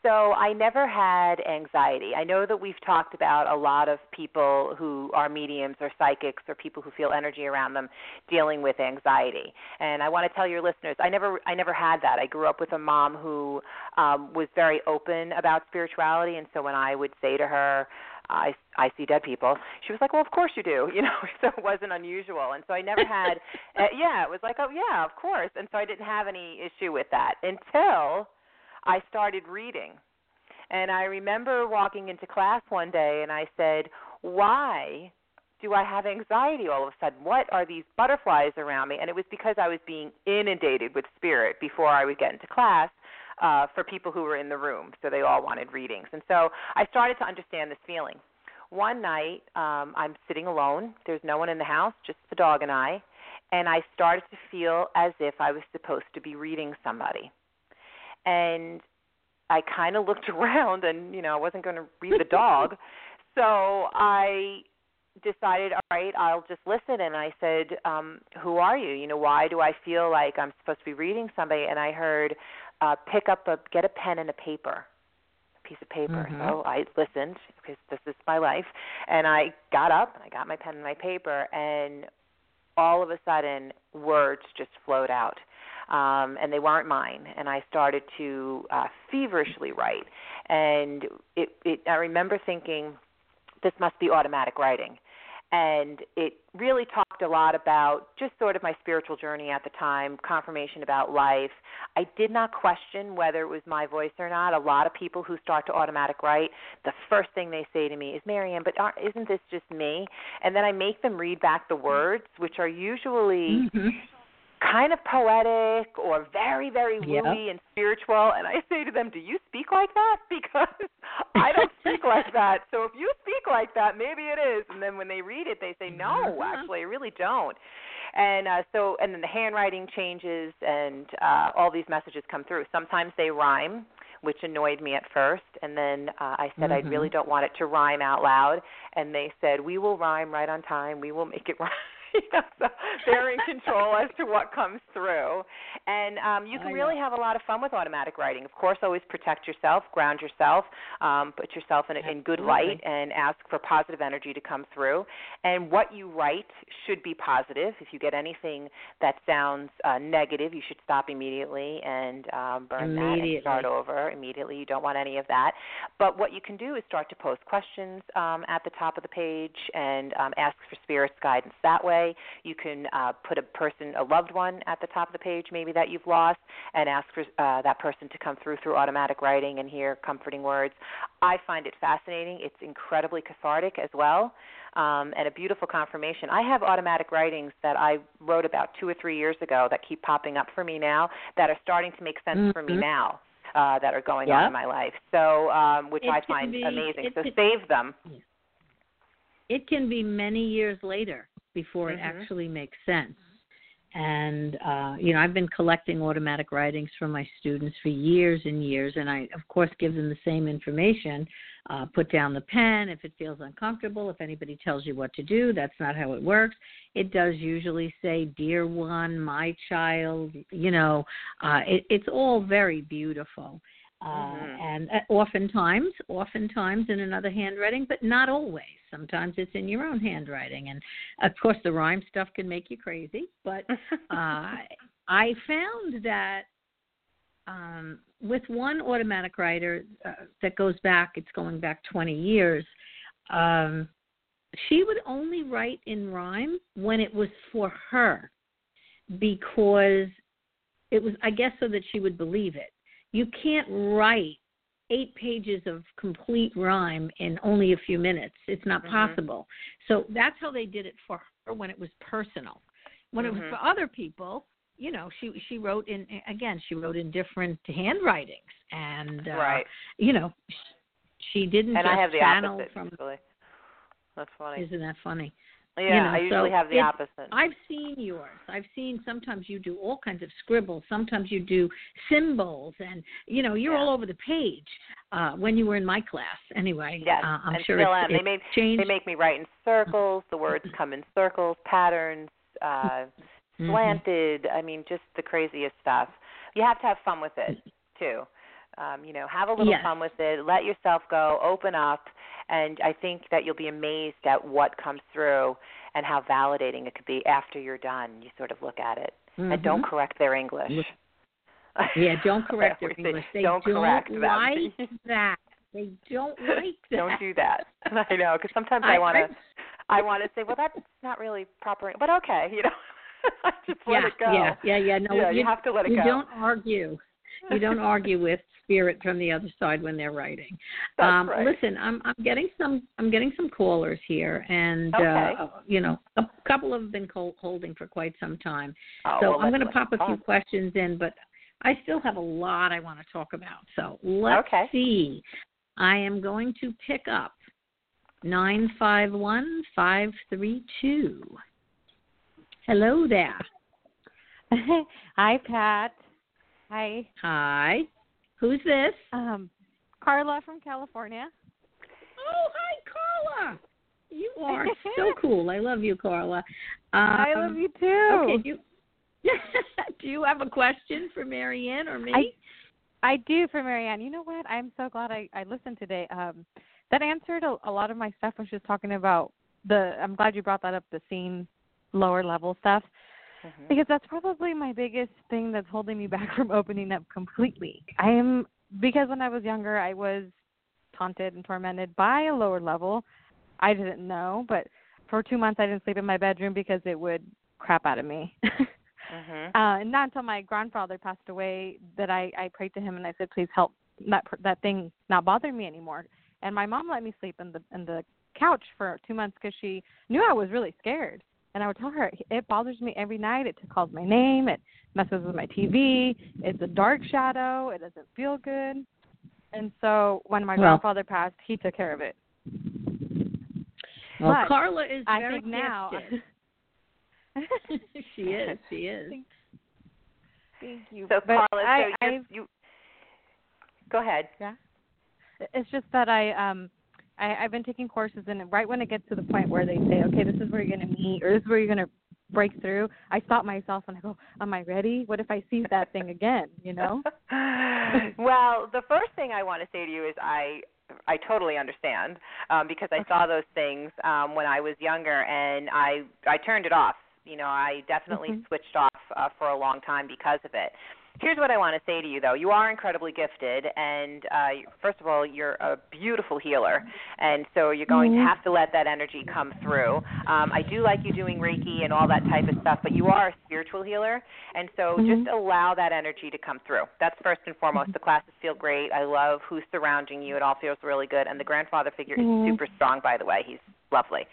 Speaker 4: So I never had anxiety. I know that we've talked about a lot of people who are mediums or psychics or people who feel energy around them dealing with anxiety. And I want to tell your listeners, I never I never had that. I grew up with a mom who um was very open about spirituality and so when I would say to her I I see dead people. She was like, "Well, of course you do," you know. So it wasn't unusual, and so I never had. uh, yeah, it was like, "Oh yeah, of course," and so I didn't have any issue with that until I started reading. And I remember walking into class one day and I said, Why do I have anxiety all of a sudden? What are these butterflies around me? And it was because I was being inundated with spirit before I would get into class uh, for people who were in the room. So they all wanted readings. And so I started to understand this feeling. One night, um, I'm sitting alone. There's no one in the house, just the dog and I. And I started to feel as if I was supposed to be reading somebody and I kind of looked around and you know I wasn't going to read the dog. So I decided all right I'll just listen and I said um who are you? You know why do I feel like I'm supposed to be reading somebody? And I heard uh pick up a get a pen and a paper a piece of paper.
Speaker 3: Mhm.
Speaker 4: so I listened because this is my life and I got up and I got my pen and my paper and all of a sudden words just flowed out um, and they weren't mine. And I started to uh, feverishly write, and it, it. I remember thinking, this must be automatic writing, and it really talked a lot about just sort of my spiritual journey at the time, confirmation about life. I did not question whether it was my voice or not. A lot of people who start to automatic write, the first thing they say to me is, MaryAnn, but isn't this just me? And then I make them read back the words, which are usually
Speaker 3: Mhm.
Speaker 4: Kind of poetic or very, very wooey and spiritual. And I say to them, Do you speak like that? Because I don't speak like that. So if you speak like that, maybe it is. And then when they read it, they say, No,
Speaker 3: Uh-huh.
Speaker 4: actually, I really don't. And uh, so, and then the handwriting changes, and uh, all these messages come through. Sometimes they rhyme, which annoyed me at first. And then uh, I said, I
Speaker 3: Mhm.
Speaker 4: really don't want it to rhyme out loud. And they said, We will rhyme right on time. We will make it rhyme. So they're in control as to what comes through. And um, you can really have a lot of fun with automatic writing. Of course, always protect yourself, ground yourself, um, put yourself in, in good light, and ask for positive energy to come through. And what you write should be positive. If you get anything that sounds uh, negative, you should stop immediately and um, burn that and start over immediately. You don't want any of that. But what you can do is start to post questions um, at the top of the page and um, ask for spirit's guidance that way. You can uh, put a person, a loved one, at the top of the page, maybe that you've lost, and ask for uh, that person to come through through automatic writing and hear comforting words. I find it fascinating. It's incredibly cathartic as well. Um, and a beautiful confirmation. I have automatic writings that I wrote about two or three years ago that keep popping up for me now that are starting to make sense for me
Speaker 3: Mhm.
Speaker 4: now uh, that are going on in my life. So, um, which
Speaker 3: It
Speaker 4: I find
Speaker 3: be-
Speaker 4: amazing. So
Speaker 3: can-
Speaker 4: save them.
Speaker 3: it can be many years later before it
Speaker 4: Mhm.
Speaker 3: actually makes sense. And uh, you know, I've been collecting automatic writings from my students for years and years, and I, of course, give them the same information. Uh, put down the pen if it feels uncomfortable. If anybody tells you what to do, that's not how it works. It does usually say, "Dear one, my child." You know, uh, it, it's all very beautiful. Uh,
Speaker 4: Mhm.
Speaker 3: And uh, oftentimes, oftentimes in another handwriting, but not always. Sometimes it's in your own handwriting, and of course the rhyme stuff can make you crazy. But uh, I found that um, with one automatic writer uh, that goes back, it's going back 20 years. Um, she would only write in rhyme when it was for her, because it was, I guess, so that she would believe it. You can't write eight pages of complete rhyme in only a few minutes. It's not
Speaker 4: Mhm.
Speaker 3: possible. So that's how they did it for her when it was personal. When it
Speaker 4: Mhm.
Speaker 3: was for other people, you know, she she wrote in again, she wrote in different handwritings and uh
Speaker 4: right.
Speaker 3: you know, she didn't
Speaker 4: And
Speaker 3: just
Speaker 4: I have the opposite.
Speaker 3: from
Speaker 4: usually. That's funny.
Speaker 3: isn't that funny?
Speaker 4: Yeah,
Speaker 3: know,
Speaker 4: I usually
Speaker 3: so
Speaker 4: have the opposite.
Speaker 3: I've seen yours. I've seen sometimes you do all kinds of scribbles. Sometimes you do symbols, and you know you're
Speaker 4: Yeah.
Speaker 3: all over the page. Uh, when you were in my class, anyway.
Speaker 4: Yes,
Speaker 3: uh, I'm
Speaker 4: and
Speaker 3: sure
Speaker 4: still
Speaker 3: it's,
Speaker 4: am. They made-
Speaker 3: changed.
Speaker 4: They make me write in circles. The words come in circles, patterns, uh,
Speaker 3: Mhm.
Speaker 4: slanted. I mean, just the craziest stuff. You have to have fun with it too. Um, you know, have a little
Speaker 3: Yes.
Speaker 4: fun with it. Let yourself go. Open up, and I think that you'll be amazed at what comes through and how validating it could be after you're done. You sort of look at it and don't
Speaker 3: Mhm.
Speaker 4: correct their English.
Speaker 3: Yeah, don't correct their English. They
Speaker 4: don't correct them.
Speaker 3: like that. They don't like that.
Speaker 4: don't do that. I know, because sometimes
Speaker 3: I-
Speaker 4: want to. I want to say, well, that's not really proper, but okay, you know, I just let
Speaker 3: yeah,
Speaker 4: it go.
Speaker 3: Yeah, yeah, yeah. No,
Speaker 4: Yeah,
Speaker 3: you,
Speaker 4: you have to let it
Speaker 3: you
Speaker 4: go.
Speaker 3: don't argue. You don't argue with spirit from the other side when they're writing.
Speaker 4: That's
Speaker 3: um,
Speaker 4: right.
Speaker 3: Listen, I'm I'm getting some I'm getting some callers here, and
Speaker 4: Okay.
Speaker 3: uh, you know a couple have been col- holding for quite some time.
Speaker 4: Oh,
Speaker 3: so
Speaker 4: well,
Speaker 3: I'm going to pop a few
Speaker 4: go.
Speaker 3: questions in, but I still have a lot I want to talk about. So let's
Speaker 4: Okay.
Speaker 3: see. I am going to pick up nine five one five three two. Hello there.
Speaker 5: Hi, Pat. Hi,
Speaker 3: Hi. Who's this?
Speaker 5: um, Carla from California.
Speaker 3: Oh, hi, Carla. You are so cool. I love you, Carla. Um,
Speaker 5: I love you too.
Speaker 3: Okay, do you, do you have a question for MaryAnn or me?
Speaker 5: I I do for MaryAnn. You know what? I'm so glad I I listened today. Um, that answered a, a lot of my stuff when she was talking about the. I'm glad you brought that up. The scene, lower level stuff.
Speaker 4: Mhm.
Speaker 5: because that's probably my biggest thing that's holding me back from opening up completely. I am because when I was younger, I was taunted and tormented by a lower level. I didn't know, but for two months I didn't sleep in my bedroom because it would crap out of me.
Speaker 4: Mhm.
Speaker 5: uh, not until my grandfather passed away that I I prayed to him and I said, please help that that thing not bother me anymore. And my mom let me sleep in the in the couch for two months because she knew I was really scared. And I would tell her it bothers me every night. It calls my name. It messes with my TV. It's a dark shadow. It doesn't feel good. And so when my
Speaker 3: Well-
Speaker 5: grandfather passed, he took care of it.
Speaker 3: Well,
Speaker 5: But
Speaker 3: Carla is
Speaker 5: I
Speaker 3: very
Speaker 5: think now.
Speaker 3: gifted. she is. She is.
Speaker 5: Thank you.
Speaker 4: So
Speaker 5: But
Speaker 4: Carla,
Speaker 5: I,
Speaker 4: so you're, you go ahead. Yeah.
Speaker 5: It's just that I um I, I've been taking courses and right when it gets to the point where they say, Okay, this is where you're gonna meet or this is where you're gonna break through, I stop myself and I go, Am I ready? What if I see that thing again, you know?
Speaker 4: well, the first thing I want to say to you is I I totally understand um, because I saw those things um, when I was younger and I I turned it off. You know, I definitely
Speaker 5: Mhm.
Speaker 4: switched off uh, for a long time because of it. Here's what I want to say to you, though. You are incredibly gifted, and uh, first of all, you're a beautiful healer, and so you're going to
Speaker 5: Mhm.
Speaker 4: have to let that energy come through. Um, I do like you doing Reiki and all that type of stuff, but you are a spiritual healer, and so
Speaker 5: Mhm.
Speaker 4: just allow that energy to come through. That's first and foremost. The classes feel great. I love who's surrounding you. It all feels really good, and the grandfather figure
Speaker 5: Mhm.
Speaker 4: is super strong, by the way. He's lovely.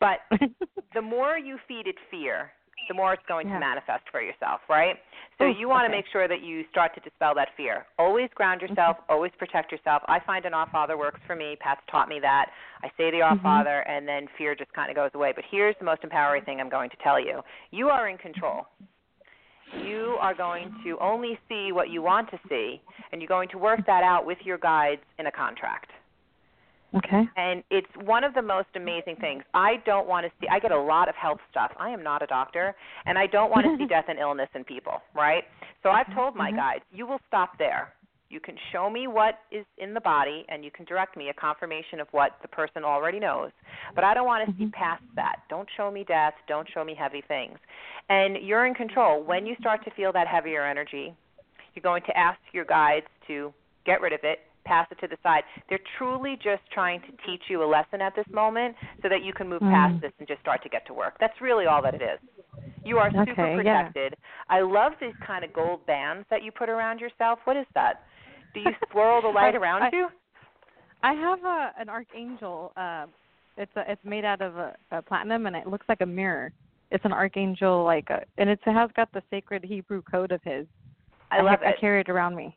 Speaker 4: But the more you feed it fear, the more it's going
Speaker 5: Yeah.
Speaker 4: to manifest for yourself, right? So
Speaker 5: Oh,
Speaker 4: you want to
Speaker 5: okay.
Speaker 4: make sure that you start to dispel that fear. Always ground yourself, always protect yourself. I find an Our Father works for me. Pat's taught me that. I say the Our
Speaker 5: Mhm.
Speaker 4: Father, and then fear just kind of goes away. But here's the most empowering thing I'm going to tell you you are in control. You are going to only see what you want to see, and you're going to work that out with your guides in a contract
Speaker 5: okay.
Speaker 4: and it's one of the most amazing things. I don't want to see. I get a lot of health stuff. I am not a doctor, and I don't want to see death and illness in people, right? So I've told my
Speaker 5: Mhm.
Speaker 4: guides, you will stop there. You can show me what is in the body, and you can direct me a confirmation of what the person already knows. But I don't want to see
Speaker 5: Mhm.
Speaker 4: past that. Don't show me death. Don't show me heavy things. And you're in control. When you start to feel that heavier energy, you're going to ask your guides to get rid of it, pass it to the side. They're truly just trying to teach you a lesson at this moment so that you can move past
Speaker 5: Mm.
Speaker 4: this and just start to get to work. That's really all that it is. You are super
Speaker 5: Okay, yeah.
Speaker 4: protected. I love these kind of gold bands that you put around yourself. What is that? Do you swirl the light
Speaker 5: I-
Speaker 4: around
Speaker 5: I-
Speaker 4: you?
Speaker 5: I have a an archangel. Uh, it's a, it's made out of a, a platinum and it looks like a mirror. It's an archangel, like, a, and it's, it has got the sacred Hebrew code of his.
Speaker 4: I love
Speaker 5: ha-
Speaker 4: it.
Speaker 5: I carry it around me.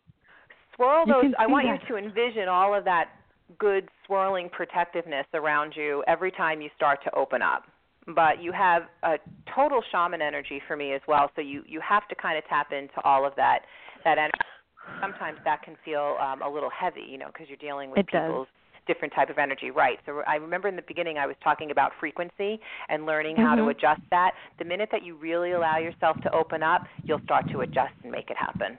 Speaker 4: Swirl those I want
Speaker 5: that.
Speaker 4: you to envision all of that good swirling protectiveness around you every time you start to open up. But you have a total shaman energy for me as well, so you you have to kind of tap into all of that that energy. Sometimes that can feel um, a little heavy, you know, because you're dealing with
Speaker 5: It does.
Speaker 4: people's different type of energy, right? So I remember in the beginning I was talking about frequency and learning how to
Speaker 5: Mhm.
Speaker 4: adjust that. The minute that you really allow yourself to open up, you'll start to adjust and make it happen.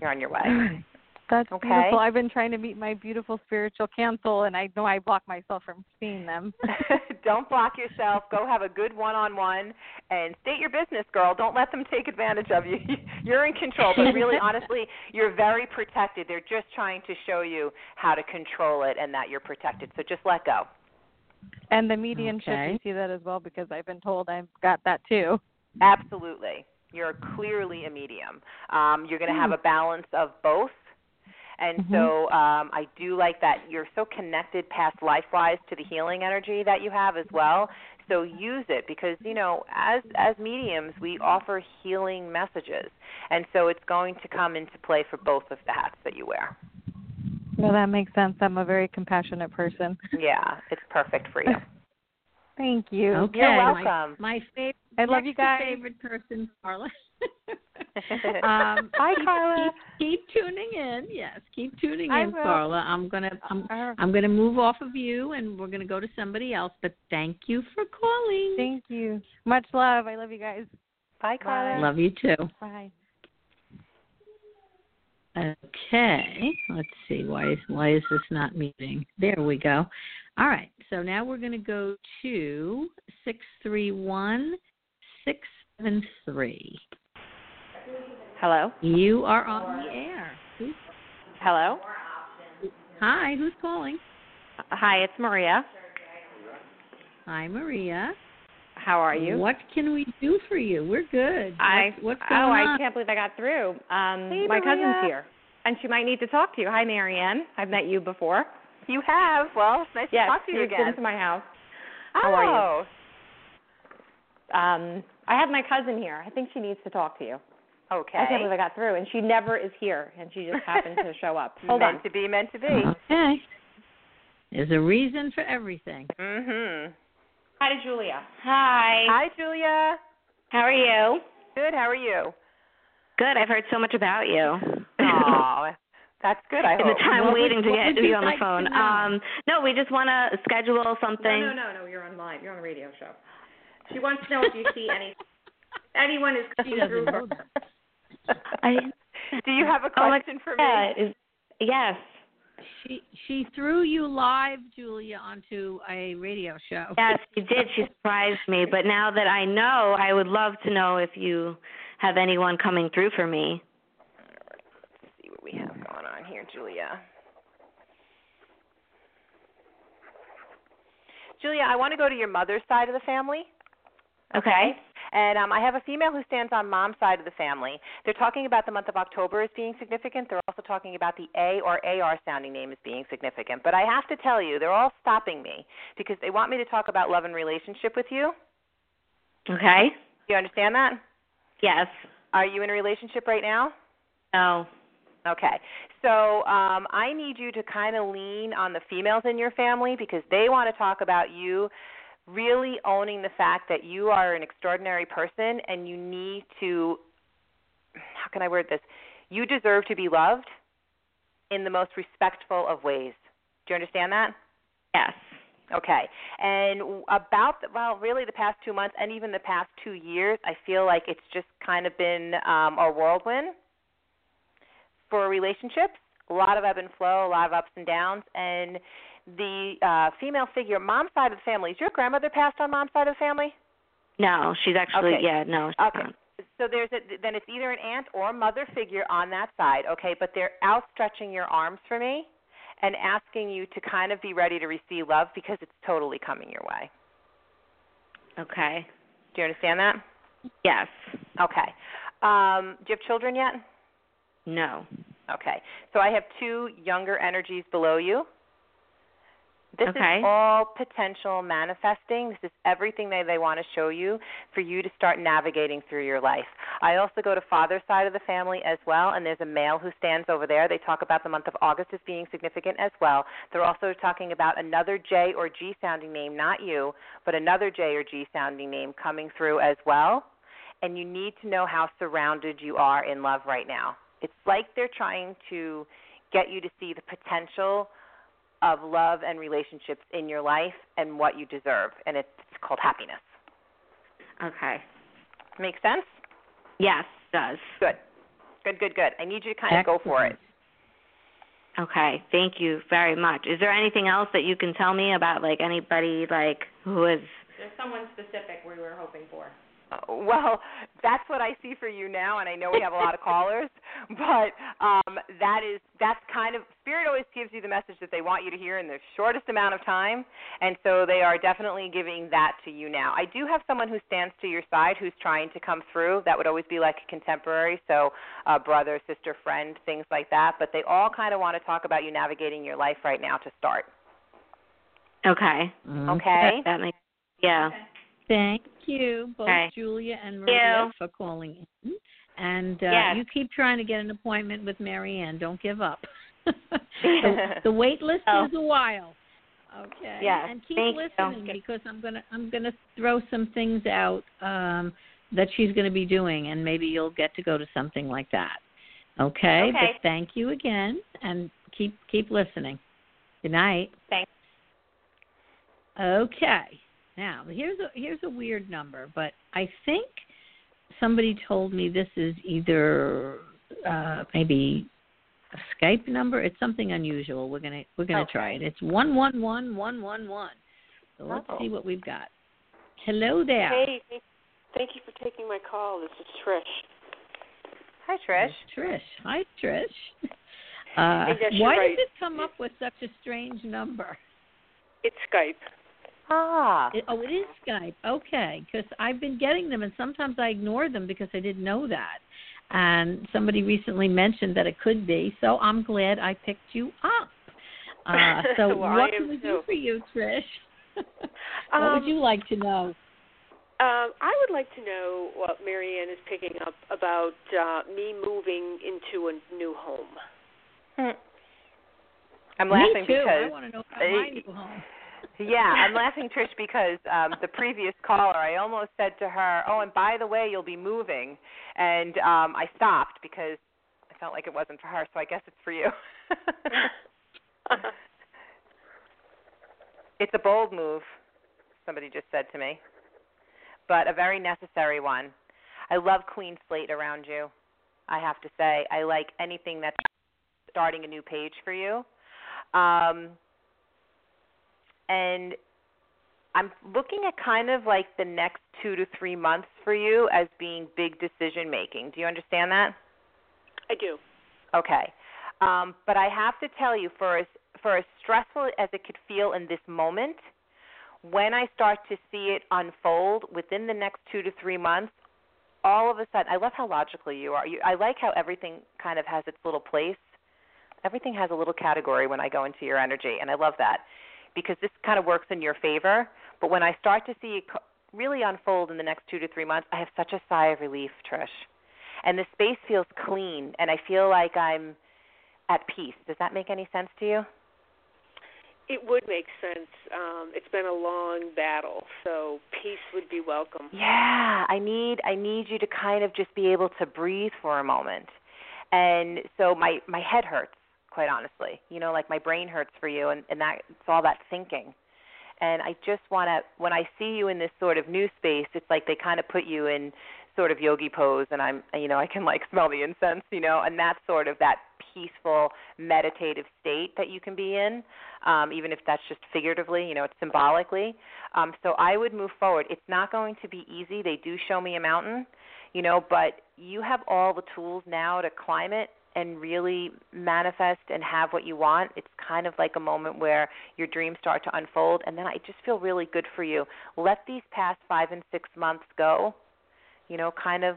Speaker 4: You're on your way.
Speaker 5: That's
Speaker 4: Okay.
Speaker 5: beautiful. I've been trying to meet my beautiful spiritual counsel, and I know I block myself from seeing them.
Speaker 4: Don't block yourself. Go have a good one-on-one and state your business, girl. Don't let them take advantage of you. You're in control, but really, honestly, you're very protected. They're just trying to show you how to control it and that you're protected. So just let go.
Speaker 5: And the mediumship,
Speaker 3: Okay.
Speaker 5: you see that as well because I've been told I've got that too.
Speaker 4: Absolutely. You're clearly a medium. Um, you're going to have a balance of both. And
Speaker 5: Mhm.
Speaker 4: so um, I do like that you're so connected past life wise to the healing energy that you have as well. So use it because you know as as mediums we offer healing messages, and so it's going to come into play for both of the hats that you wear.
Speaker 5: Well, that makes sense. I'm a very compassionate person.
Speaker 4: Yeah, it's perfect for you.
Speaker 5: Thank you.
Speaker 3: Okay.
Speaker 4: You're welcome.
Speaker 3: My, favorite.
Speaker 5: I love you guys.
Speaker 3: Favorite person, Carla. um,
Speaker 5: Bye,
Speaker 3: keep,
Speaker 5: Carla.
Speaker 3: Keep, keep tuning in. Yes, keep tuning
Speaker 5: I
Speaker 3: in,
Speaker 5: will.
Speaker 3: Carla. I'm gonna. I'm. I'm gonna move off of you, and we're gonna go to somebody else. But thank you for calling.
Speaker 5: Thank you. Much love. I love you guys.
Speaker 4: Bye, Carla.
Speaker 3: I love you too.
Speaker 5: Bye.
Speaker 3: Okay, let's see. Why is why is this not meeting? There we go. All right. So now we're going to go to six three one six seven three.
Speaker 6: Hello.
Speaker 3: You are on the air. Who's,
Speaker 6: Hello.
Speaker 3: hi, who's calling?
Speaker 6: Hi, it's Maria.
Speaker 3: Hi, Maria.
Speaker 6: How are you?
Speaker 3: What can we do for you? We're good.
Speaker 6: I
Speaker 3: what's, what's going
Speaker 6: oh,
Speaker 3: on?
Speaker 6: I can't believe I got through. Um,
Speaker 4: Hey,
Speaker 6: my
Speaker 4: Maria.
Speaker 6: cousin's here, and she might need to talk to you. Hi, MaryAnn. I've met you before.
Speaker 4: You have. Well, nice
Speaker 6: yes,
Speaker 4: to talk to you
Speaker 6: you've
Speaker 4: again.
Speaker 6: been to my house.
Speaker 4: oh.
Speaker 6: How are you? Um, I have my cousin here. I think she needs to talk to you.
Speaker 4: Okay.
Speaker 6: I can't believe I got through, and she never is here, and she just happened to show up. Hold
Speaker 4: meant
Speaker 6: on.
Speaker 4: to be, meant to be.
Speaker 3: Okay. There's a reason for everything.
Speaker 4: Mm Mhm.
Speaker 6: Hi to Julia. Hi.
Speaker 4: Hi, Julia.
Speaker 6: How are you?
Speaker 4: Good. How are you?
Speaker 6: Good. I've heard so much about you.
Speaker 4: Oh, that's good. I
Speaker 6: In the
Speaker 4: hope.
Speaker 6: time
Speaker 3: What would-
Speaker 6: waiting to
Speaker 3: what
Speaker 6: get
Speaker 3: would you
Speaker 6: you on the
Speaker 3: like to
Speaker 6: phone.
Speaker 3: know?
Speaker 6: Um, no, we just want to schedule something.
Speaker 5: No, no, no, no. You're on live. You're on a radio show. She wants to know if you see any anyone is
Speaker 3: She
Speaker 5: coming through
Speaker 3: know
Speaker 5: her.
Speaker 6: I,
Speaker 4: Do you have a
Speaker 6: Oh,
Speaker 4: question for me?
Speaker 6: is, yes.
Speaker 3: She she threw you live, Julia, onto a radio show.
Speaker 6: Yes, she did. She surprised me. But now that I know, I would love to know if you have anyone coming through for me.
Speaker 4: Let's see what we have going on here, Julia. Julia, I want to go to your mother's side of the family.
Speaker 6: Okay.
Speaker 4: And um, I have a female who stands on mom's side of the family. They're talking about the month of October as being significant. They're also talking about the A or AR sounding name as being significant. But I have to tell you, they're all stopping me because they want me to talk about love and relationship with you.
Speaker 6: Okay.
Speaker 4: Do you understand that?
Speaker 6: Yes.
Speaker 4: Are you in a relationship right now?
Speaker 6: No.
Speaker 4: Okay. So um, I need you to kind of lean on the females in your family because they want to talk about you really owning the fact that you are an extraordinary person and you need to, how can I word this? You deserve to be loved in the most respectful of ways. Do you understand that?
Speaker 6: Yes.
Speaker 4: Okay. And about the, well, really the past two months and even the past two years, I feel like it's just kind of been um, a whirlwind for relationships. A lot of ebb and flow, a lot of ups and downs, and the uh, female figure, mom's side of the family. Is your grandmother passed on mom's side of the family?
Speaker 6: No, she's actually
Speaker 4: Okay.
Speaker 6: yeah, no.
Speaker 4: Okay.
Speaker 6: not.
Speaker 4: So there's a, then it's either an aunt or mother figure on that side, okay? But they're outstretching your arms for me and asking you to kind of be ready to receive love because it's totally coming your way.
Speaker 6: Okay.
Speaker 4: Do you understand that?
Speaker 6: Yes.
Speaker 4: Okay. Um, do you have children yet?
Speaker 6: No.
Speaker 4: Okay. So I have two younger energies below you. This
Speaker 6: Okay.
Speaker 4: is all potential manifesting. This is everything that they want to show you for you to start navigating through your life. I also go to father's side of the family as well, and there's a male who stands over there. They talk about the month of August as being significant as well. They're also talking about another J or G sounding name, not you, but another J or G sounding name coming through as well. And you need to know how surrounded you are in love right now. It's like they're trying to get you to see the potential of love and relationships in your life and what you deserve. And it's called happiness.
Speaker 6: Okay.
Speaker 4: Make sense?
Speaker 6: Yes, it does.
Speaker 4: Good. Good, good, good. I need you to kind of go for it.
Speaker 6: Okay. Thank you very much. Is there anything else that you can tell me about like anybody like who is
Speaker 5: There's someone specific we were hoping for.
Speaker 4: Uh, Well, that's what I see for you now, and I know we have a lot of callers, but um, that is that's kind of spirit always gives you the message that they want you to hear in the shortest amount of time, and so they are definitely giving that to you now. I do have someone who stands to your side who's trying to come through. That would always be like a contemporary, so a brother, sister, friend, things like that. But they all kind of want to talk about you navigating your life right now to start.
Speaker 6: Okay.
Speaker 4: Okay.
Speaker 6: That makes yeah.
Speaker 3: Thank you, both
Speaker 6: Okay.
Speaker 3: Julia and Maria, for calling in. And uh,
Speaker 6: Yes.
Speaker 3: you keep trying to get an appointment with MaryAnn. Don't give up. the, the wait list
Speaker 6: Oh.
Speaker 3: is a while. Okay.
Speaker 6: Yes,
Speaker 3: And keep
Speaker 6: thank you.
Speaker 3: listening because I'm gonna I'm gonna throw some things out um, that she's gonna be doing, and maybe you'll get to go to something like that. Okay.
Speaker 6: Okay.
Speaker 3: But thank you again, and keep keep listening. Good night.
Speaker 6: Thanks.
Speaker 3: Okay. Now here's a here's a weird number, but I think somebody told me this is either uh, maybe a Skype number. It's something unusual. We're gonna we're gonna
Speaker 4: Okay.
Speaker 3: try it. It's one one one one one one. So let's
Speaker 4: Oh.
Speaker 3: see what we've got. Hello there.
Speaker 7: Hey, thank- thank you for taking my call. This is Trish.
Speaker 4: Hi, Trish.
Speaker 3: It's Trish. Hi, Trish. Uh, why
Speaker 7: right.
Speaker 3: does it come up with such a strange number?
Speaker 7: It's Skype.
Speaker 4: Ah.
Speaker 3: It, oh, it is Skype. Okay, because I've been getting them, and sometimes I ignore them because I didn't know that. And somebody recently mentioned that it could be, so I'm glad I picked you up. Uh, so,
Speaker 7: Well,
Speaker 3: what can
Speaker 7: am
Speaker 3: we do for you, Trish? what
Speaker 7: Um,
Speaker 3: would you like to know?
Speaker 7: Um, I would like to know what MaryAnn is picking up about uh, me moving into a new home.
Speaker 4: Hmm. I'm
Speaker 3: Me
Speaker 4: laughing
Speaker 3: too. I
Speaker 4: because
Speaker 3: want to know about my new home.
Speaker 4: Yeah, I'm laughing, Trish, because um, the previous caller, I almost said to her, "Oh, and by the way, you'll be moving," and um, I stopped because I felt like it wasn't for her. So I guess it's for you. it's a bold move. Somebody just said to me, but a very necessary one. I love clean slate around you. I have to say, I like anything that's starting a new page for you. Um, and I'm looking at kind of like the next two to three months for you as being big decision making. Do you understand that?
Speaker 7: I do.
Speaker 4: Okay. Um, but I have to tell you, for as for as stressful as it could feel in this moment, when I start to see it unfold within the next two to three months, all of a sudden, I love how logical you are. You, I like how everything kind of has its little place. Everything has a little category when I go into your energy, and I love that because this kind of works in your favor. But when I start to see it really unfold in the next two to three months, I have such a sigh of relief, Trish. And the space feels clean, and I feel like I'm at peace. Does that make any sense to you?
Speaker 7: It would make sense. Um, it's been a long battle, so peace would be welcome.
Speaker 4: Yeah, I need I need you to kind of just be able to breathe for a moment. And so my my head hurts, quite honestly. You know, like my brain hurts for you and and that it's all that thinking. And I just want to when I see you in this sort of new space, it's like they kind of put you in sort of yogi pose and I'm you know, I can like smell the incense, you know, and that's sort of that peaceful meditative state that you can be in um, even if that's just figuratively, you know, it's symbolically. Um, so I would move forward. It's not going to be easy. They do show me a mountain, you know, but you have all the tools now to climb it and really manifest and have what you want. It's kind of like a moment where your dreams start to unfold, and then I just feel really good for you. Let these past five and six months go, you know, kind of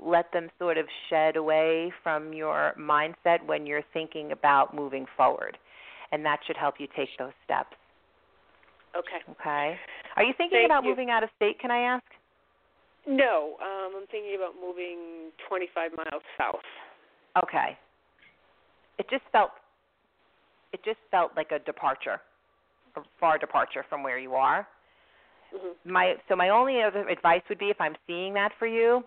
Speaker 4: let them sort of shed away from your mindset when you're thinking about moving forward and that should help you take those steps.
Speaker 7: Okay.
Speaker 4: Okay. Are you thinking
Speaker 7: Thank
Speaker 4: about
Speaker 7: you.
Speaker 4: moving out of state? Can I ask?
Speaker 7: No, um, I'm thinking about moving 25 miles south.
Speaker 4: Okay. It just felt it just felt like a departure, a far departure from where you are.
Speaker 7: hmm
Speaker 4: My so my only other advice would be if I'm seeing that for you,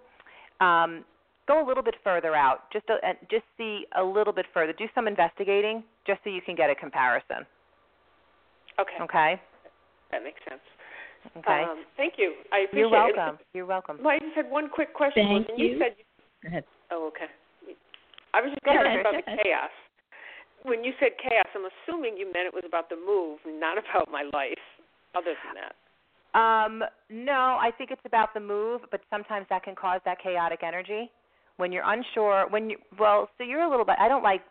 Speaker 4: um, go a little bit further out. Just a, just see a little bit further. Do some investigating just so you can get a comparison.
Speaker 7: Okay.
Speaker 4: Okay.
Speaker 7: That makes sense.
Speaker 4: Okay.
Speaker 7: Um, thank you. I appreciate it.
Speaker 4: You're
Speaker 7: it.
Speaker 4: welcome. You're welcome.
Speaker 7: Well, I just had one quick question.
Speaker 3: Thank
Speaker 7: when
Speaker 3: you.
Speaker 7: you said
Speaker 3: Go ahead.
Speaker 7: Oh, okay. I was just curious about the chaos. When you said chaos, I'm assuming you meant it was about the move, not about my life. Other than that,
Speaker 4: Um, no, I think it's about the move, but sometimes that can cause that chaotic energy when you're unsure. When you well, so you're a little bit. I don't like.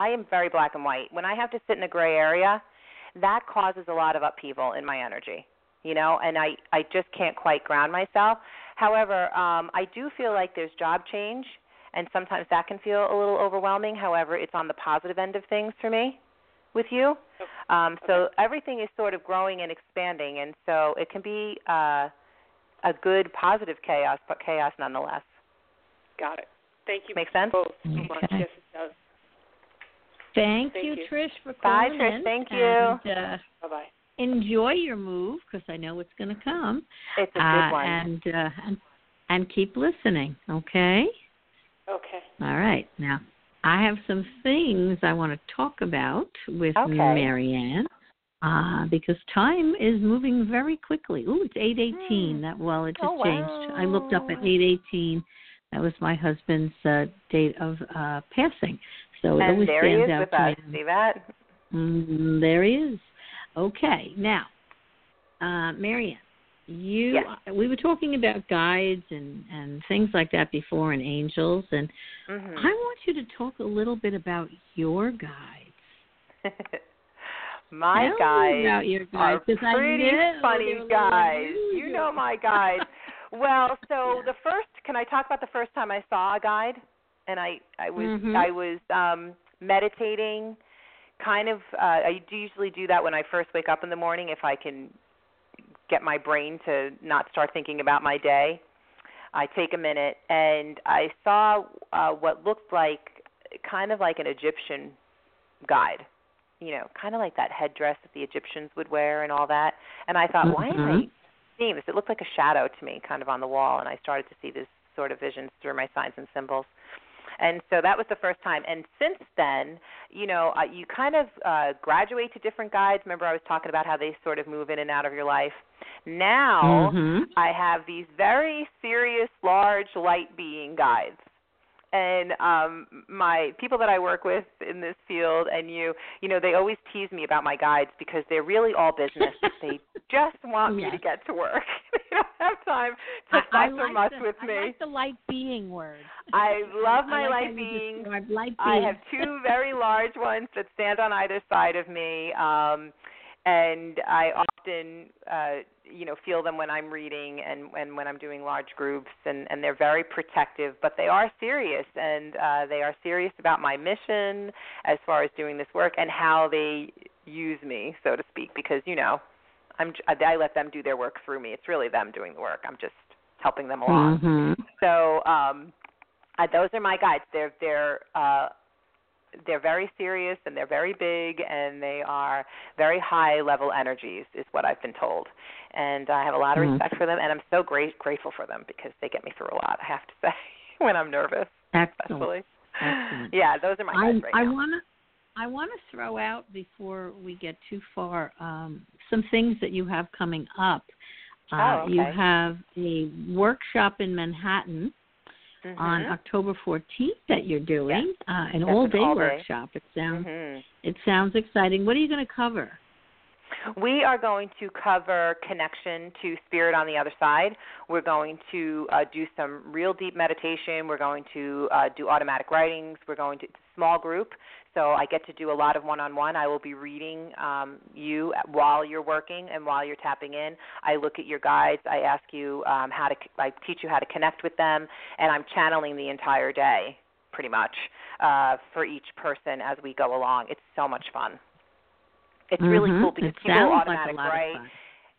Speaker 4: I am very black and white. When I have to sit in a gray area, that causes a lot of upheaval in my energy. You know, and I I just can't quite ground myself. However, um, I do feel like there's job change, and sometimes that can feel a little overwhelming. However, it's on the positive end of things for me with you. Um, so everything is sort of growing and expanding, and so it can be uh, a good, positive chaos, but chaos nonetheless.
Speaker 7: got it. Thank you
Speaker 4: Make sense?
Speaker 7: both so much.
Speaker 3: Okay.
Speaker 7: Yes, it does.
Speaker 3: Thank,
Speaker 7: Thank
Speaker 3: you,
Speaker 7: you.
Speaker 3: Trish, for
Speaker 4: Bye,
Speaker 3: calling
Speaker 4: Trish.
Speaker 3: in.
Speaker 4: Thank you.
Speaker 3: And, uh,
Speaker 7: Bye bye.
Speaker 3: enjoy your move because I know it's going to come.
Speaker 4: It's a good
Speaker 3: uh,
Speaker 4: one.
Speaker 3: And uh, and and keep listening. Okay.
Speaker 7: Okay.
Speaker 3: All right. Now I have some things I want to talk about with
Speaker 4: Okay.
Speaker 3: MaryAnn. Uh, because time is moving very quickly. Ooh, it's eight eighteen.
Speaker 4: Hmm.
Speaker 3: That well, it just
Speaker 4: Oh,
Speaker 3: changed. I looked up at eight eighteen. That was my husband's uh, date of uh, passing. So it
Speaker 4: and
Speaker 3: always
Speaker 4: there he
Speaker 3: stands
Speaker 4: is
Speaker 3: out
Speaker 4: with us.
Speaker 3: me.
Speaker 4: See that?
Speaker 3: Mm, there he is. Okay, now, uh, MaryAnn, you
Speaker 4: Yes.
Speaker 3: we were talking about guides and and things like that before, and angels, and
Speaker 4: hmm
Speaker 3: I want you to talk a little bit about your guides.
Speaker 4: My
Speaker 3: Tell
Speaker 4: guides
Speaker 3: about your guides,
Speaker 4: are
Speaker 3: 'cause I know
Speaker 4: funny
Speaker 3: they're a little
Speaker 4: guys. You know my guides. well, so
Speaker 3: Yeah.
Speaker 4: the first, can I talk about the first time I saw a guide? And I, I was,
Speaker 3: Mhm.
Speaker 4: I was um meditating. Kind of, uh, I do usually do that when I first wake up in the morning if I can get my brain to not start thinking about my day. I take a minute and I saw uh, what looked like kind of like an Egyptian guide. You know, kind of like that headdress that the Egyptians would wear and all that. And I thought, why am I
Speaker 3: Mhm.
Speaker 4: seeing this? It looked like a shadow to me, kind of on the wall, and I started to see this sort of visions through my signs and symbols. And so that was the first time. And since then, you know, uh, you kind of uh, graduate to different guides. Remember, I was talking about how they sort of move in and out of your life. Now,
Speaker 3: Mhm.
Speaker 4: I have these very serious, large light being guides. And um my people that I work with in this field and you, you know, they always tease me about my guides because they're really all business. they just want me to get to work. they don't have time to
Speaker 5: I,
Speaker 4: fuss
Speaker 5: I
Speaker 4: or
Speaker 5: like
Speaker 4: muss with
Speaker 5: I
Speaker 4: me.
Speaker 5: like the light being word.
Speaker 4: I love
Speaker 3: I
Speaker 4: my
Speaker 3: like
Speaker 4: light
Speaker 3: how you
Speaker 4: beings.
Speaker 3: describe light
Speaker 4: I have two very large ones that stand on either side of me, um, and I often, uh, you know, feel them when I'm reading and, and when I'm doing large groups, and, and they're very protective, but they are serious, and uh, they are serious about my mission as far as doing this work and how they use me, so to speak, because you know, I'm I let them do their work through me. It's really them doing the work. I'm just helping them along.
Speaker 3: Mhm.
Speaker 4: So um, uh, those are my guides. They're they're uh, they're very serious and they're very big and they are very high level energies, is what I've been told. And I have a lot of
Speaker 3: Mhm.
Speaker 4: respect for them, and I'm so great grateful for them because they get me through a lot. I have to say, when I'm nervous,
Speaker 3: Excellent.
Speaker 4: especially.
Speaker 3: Excellent.
Speaker 4: Yeah, those are my
Speaker 3: I
Speaker 4: right
Speaker 3: I
Speaker 4: now.
Speaker 3: want to I want to throw out before we get too far um, some things that you have coming up. Uh,
Speaker 4: Oh,
Speaker 3: You have a workshop in Manhattan on
Speaker 4: Mhm.
Speaker 3: October 14th that you're doing, uh, an
Speaker 4: That's
Speaker 3: all-day
Speaker 4: all-day.
Speaker 3: workshop. It sounds
Speaker 4: Mhm.
Speaker 3: it sounds exciting. What are you going to cover?
Speaker 4: We are going to cover connection to spirit on the other side. We're going to uh, do some real deep meditation. We're going to uh, do automatic writings. We're going to small group, so I get to do a lot of one-on-one. I will be reading um, you while you're working and while you're tapping in. I look at your guides. I ask you um, how to. I teach you how to connect with them, and I'm channeling the entire day, pretty much, uh, for each person as we go along. It's so much fun. It's really
Speaker 3: Mhm.
Speaker 4: cool because
Speaker 3: it
Speaker 4: people automatic
Speaker 3: like a lot
Speaker 4: write.
Speaker 3: of fun.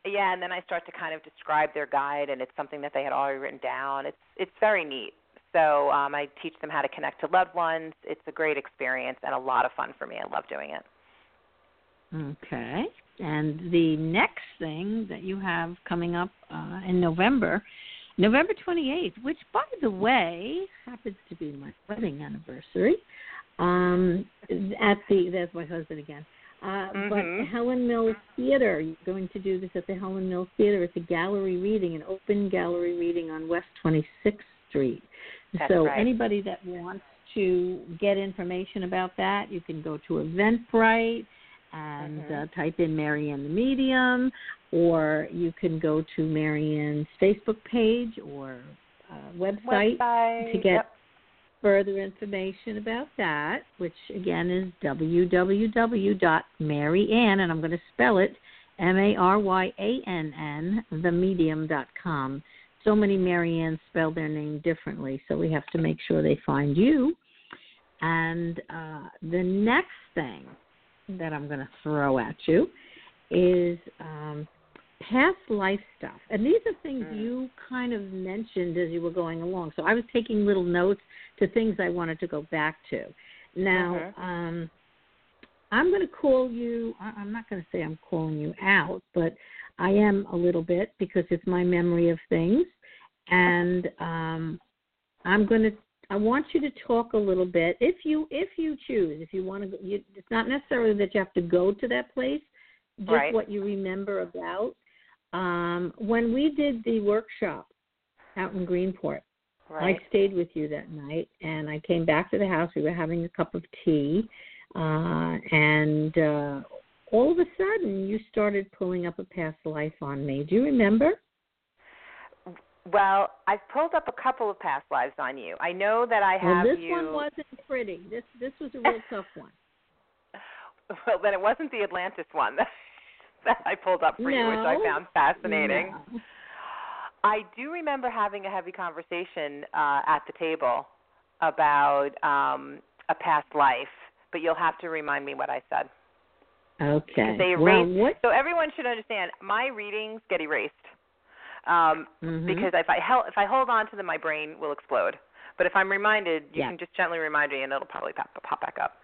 Speaker 4: Yeah, and then I start to kind of describe their guide, and it's something that they had already written down. It's it's very neat. So um, I teach them how to connect to loved ones. It's a great experience and a lot of fun for me. I love doing it.
Speaker 3: Okay. And the next thing that you have coming up uh, in November, November 28th, which, by the way, happens to be my wedding anniversary, um, at the, there's my husband again. Uh,
Speaker 4: Mhm.
Speaker 3: But Helen Mills Theater, you're going to do this at the Helen Mills Theater. It's a gallery reading, an open gallery reading on West 26th Street.
Speaker 4: That's
Speaker 3: so
Speaker 4: right.
Speaker 3: anybody that wants to get information about that, you can go to Eventbrite and
Speaker 4: Mhm.
Speaker 3: uh, type in MaryAnn the Medium, or you can go to MaryAnn's Facebook page or uh, website,
Speaker 4: Website.
Speaker 3: to get
Speaker 4: yep.
Speaker 3: further information about that, which again is www.maryann, and I'm going to spell it M A R Y A N N, themedium.com. So many Mariannes spell their name differently, so we have to make sure they find you. And uh, the next thing that I'm going to throw at you is um, past life stuff. And these are things
Speaker 4: Mm.
Speaker 3: you kind of mentioned as you were going along. So I was taking little notes to things I wanted to go back to. Now,
Speaker 4: Mhm.
Speaker 3: um, I'm going to call you, I- I'm not going to say I'm calling you out, but I am a little bit because it's my memory of things. And um, I'm going to I want you to talk a little bit, if you if you choose, if you want to. Go, you, it's not necessarily that you have to go to that place, just
Speaker 4: Right.
Speaker 3: what you remember about. Um, when we did the workshop out in Greenport,
Speaker 4: Right.
Speaker 3: I stayed with you that night, and I came back to the house. We were having a cup of tea, uh, and uh, all of a sudden, you started pulling up a past life on me. Do you remember?
Speaker 4: Well, I've pulled up a couple of past lives on you. I know that I have well,
Speaker 3: this
Speaker 4: you.
Speaker 3: one wasn't pretty. This this was a real tough one.
Speaker 4: well, then it wasn't the Atlantis one that, that I pulled up for you, which I found fascinating.
Speaker 3: No.
Speaker 4: I do remember having a heavy conversation uh, at the table about um, a past life, but you'll have to remind me what I said.
Speaker 3: Okay.
Speaker 4: They
Speaker 3: well,
Speaker 4: erase-
Speaker 3: what?
Speaker 4: So everyone should understand my readings get erased um,
Speaker 3: Mhm.
Speaker 4: because if I hel- if I hold on to them, my brain will explode. But if I'm reminded, you
Speaker 3: Yeah.
Speaker 4: can just gently remind me, and it'll probably pop, pop back up.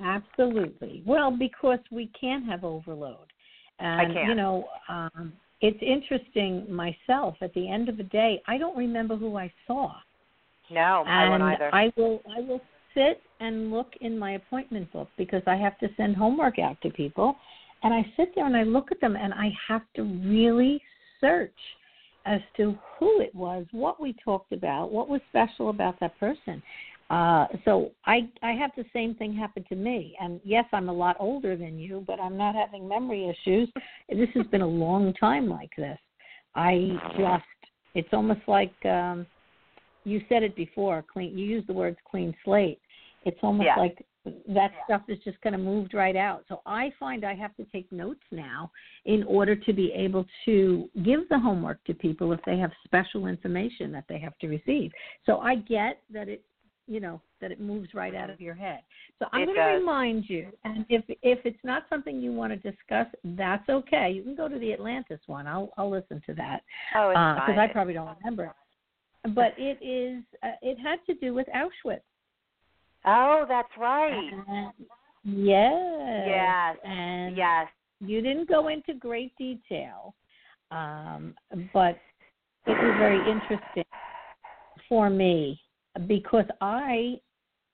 Speaker 3: Absolutely. Well, because we can have overload. And
Speaker 4: can.
Speaker 3: you know, um it's interesting myself at the end of the day, I don't remember who I saw.
Speaker 4: No, I
Speaker 3: and
Speaker 4: won't either.
Speaker 3: I will I will sit and look in my appointment book because I have to send homework out to people and I sit there and I look at them and I have to really search as to who it was, what we talked about, what was special about that person. Uh so I I have the same thing happen to me. And yes, I'm a lot older than you, but I'm not having memory issues. This has been a long time like this. I just it's almost like um you said it before, clean you used the words clean slate. It's almost
Speaker 4: Yeah.
Speaker 3: like that stuff is just kind of moved right out. So I find I have to take notes now in order to be able to give the homework to people if they have special information that they have to receive. So I get that it you know that it moves right out of your head. So I'm
Speaker 4: It
Speaker 3: going to remind you, and if if it's not something you want to discuss, that's okay. You can go to the Atlantis one. I'll I'll listen to that
Speaker 4: oh,
Speaker 3: because
Speaker 4: fine.
Speaker 3: I probably don't remember. But it is uh, it had to do with Auschwitz.
Speaker 4: Oh, that's right.
Speaker 3: And, yes.
Speaker 4: Yes.
Speaker 3: And
Speaker 4: Yes.
Speaker 3: you didn't go into great detail, um, but it was very interesting for me because I,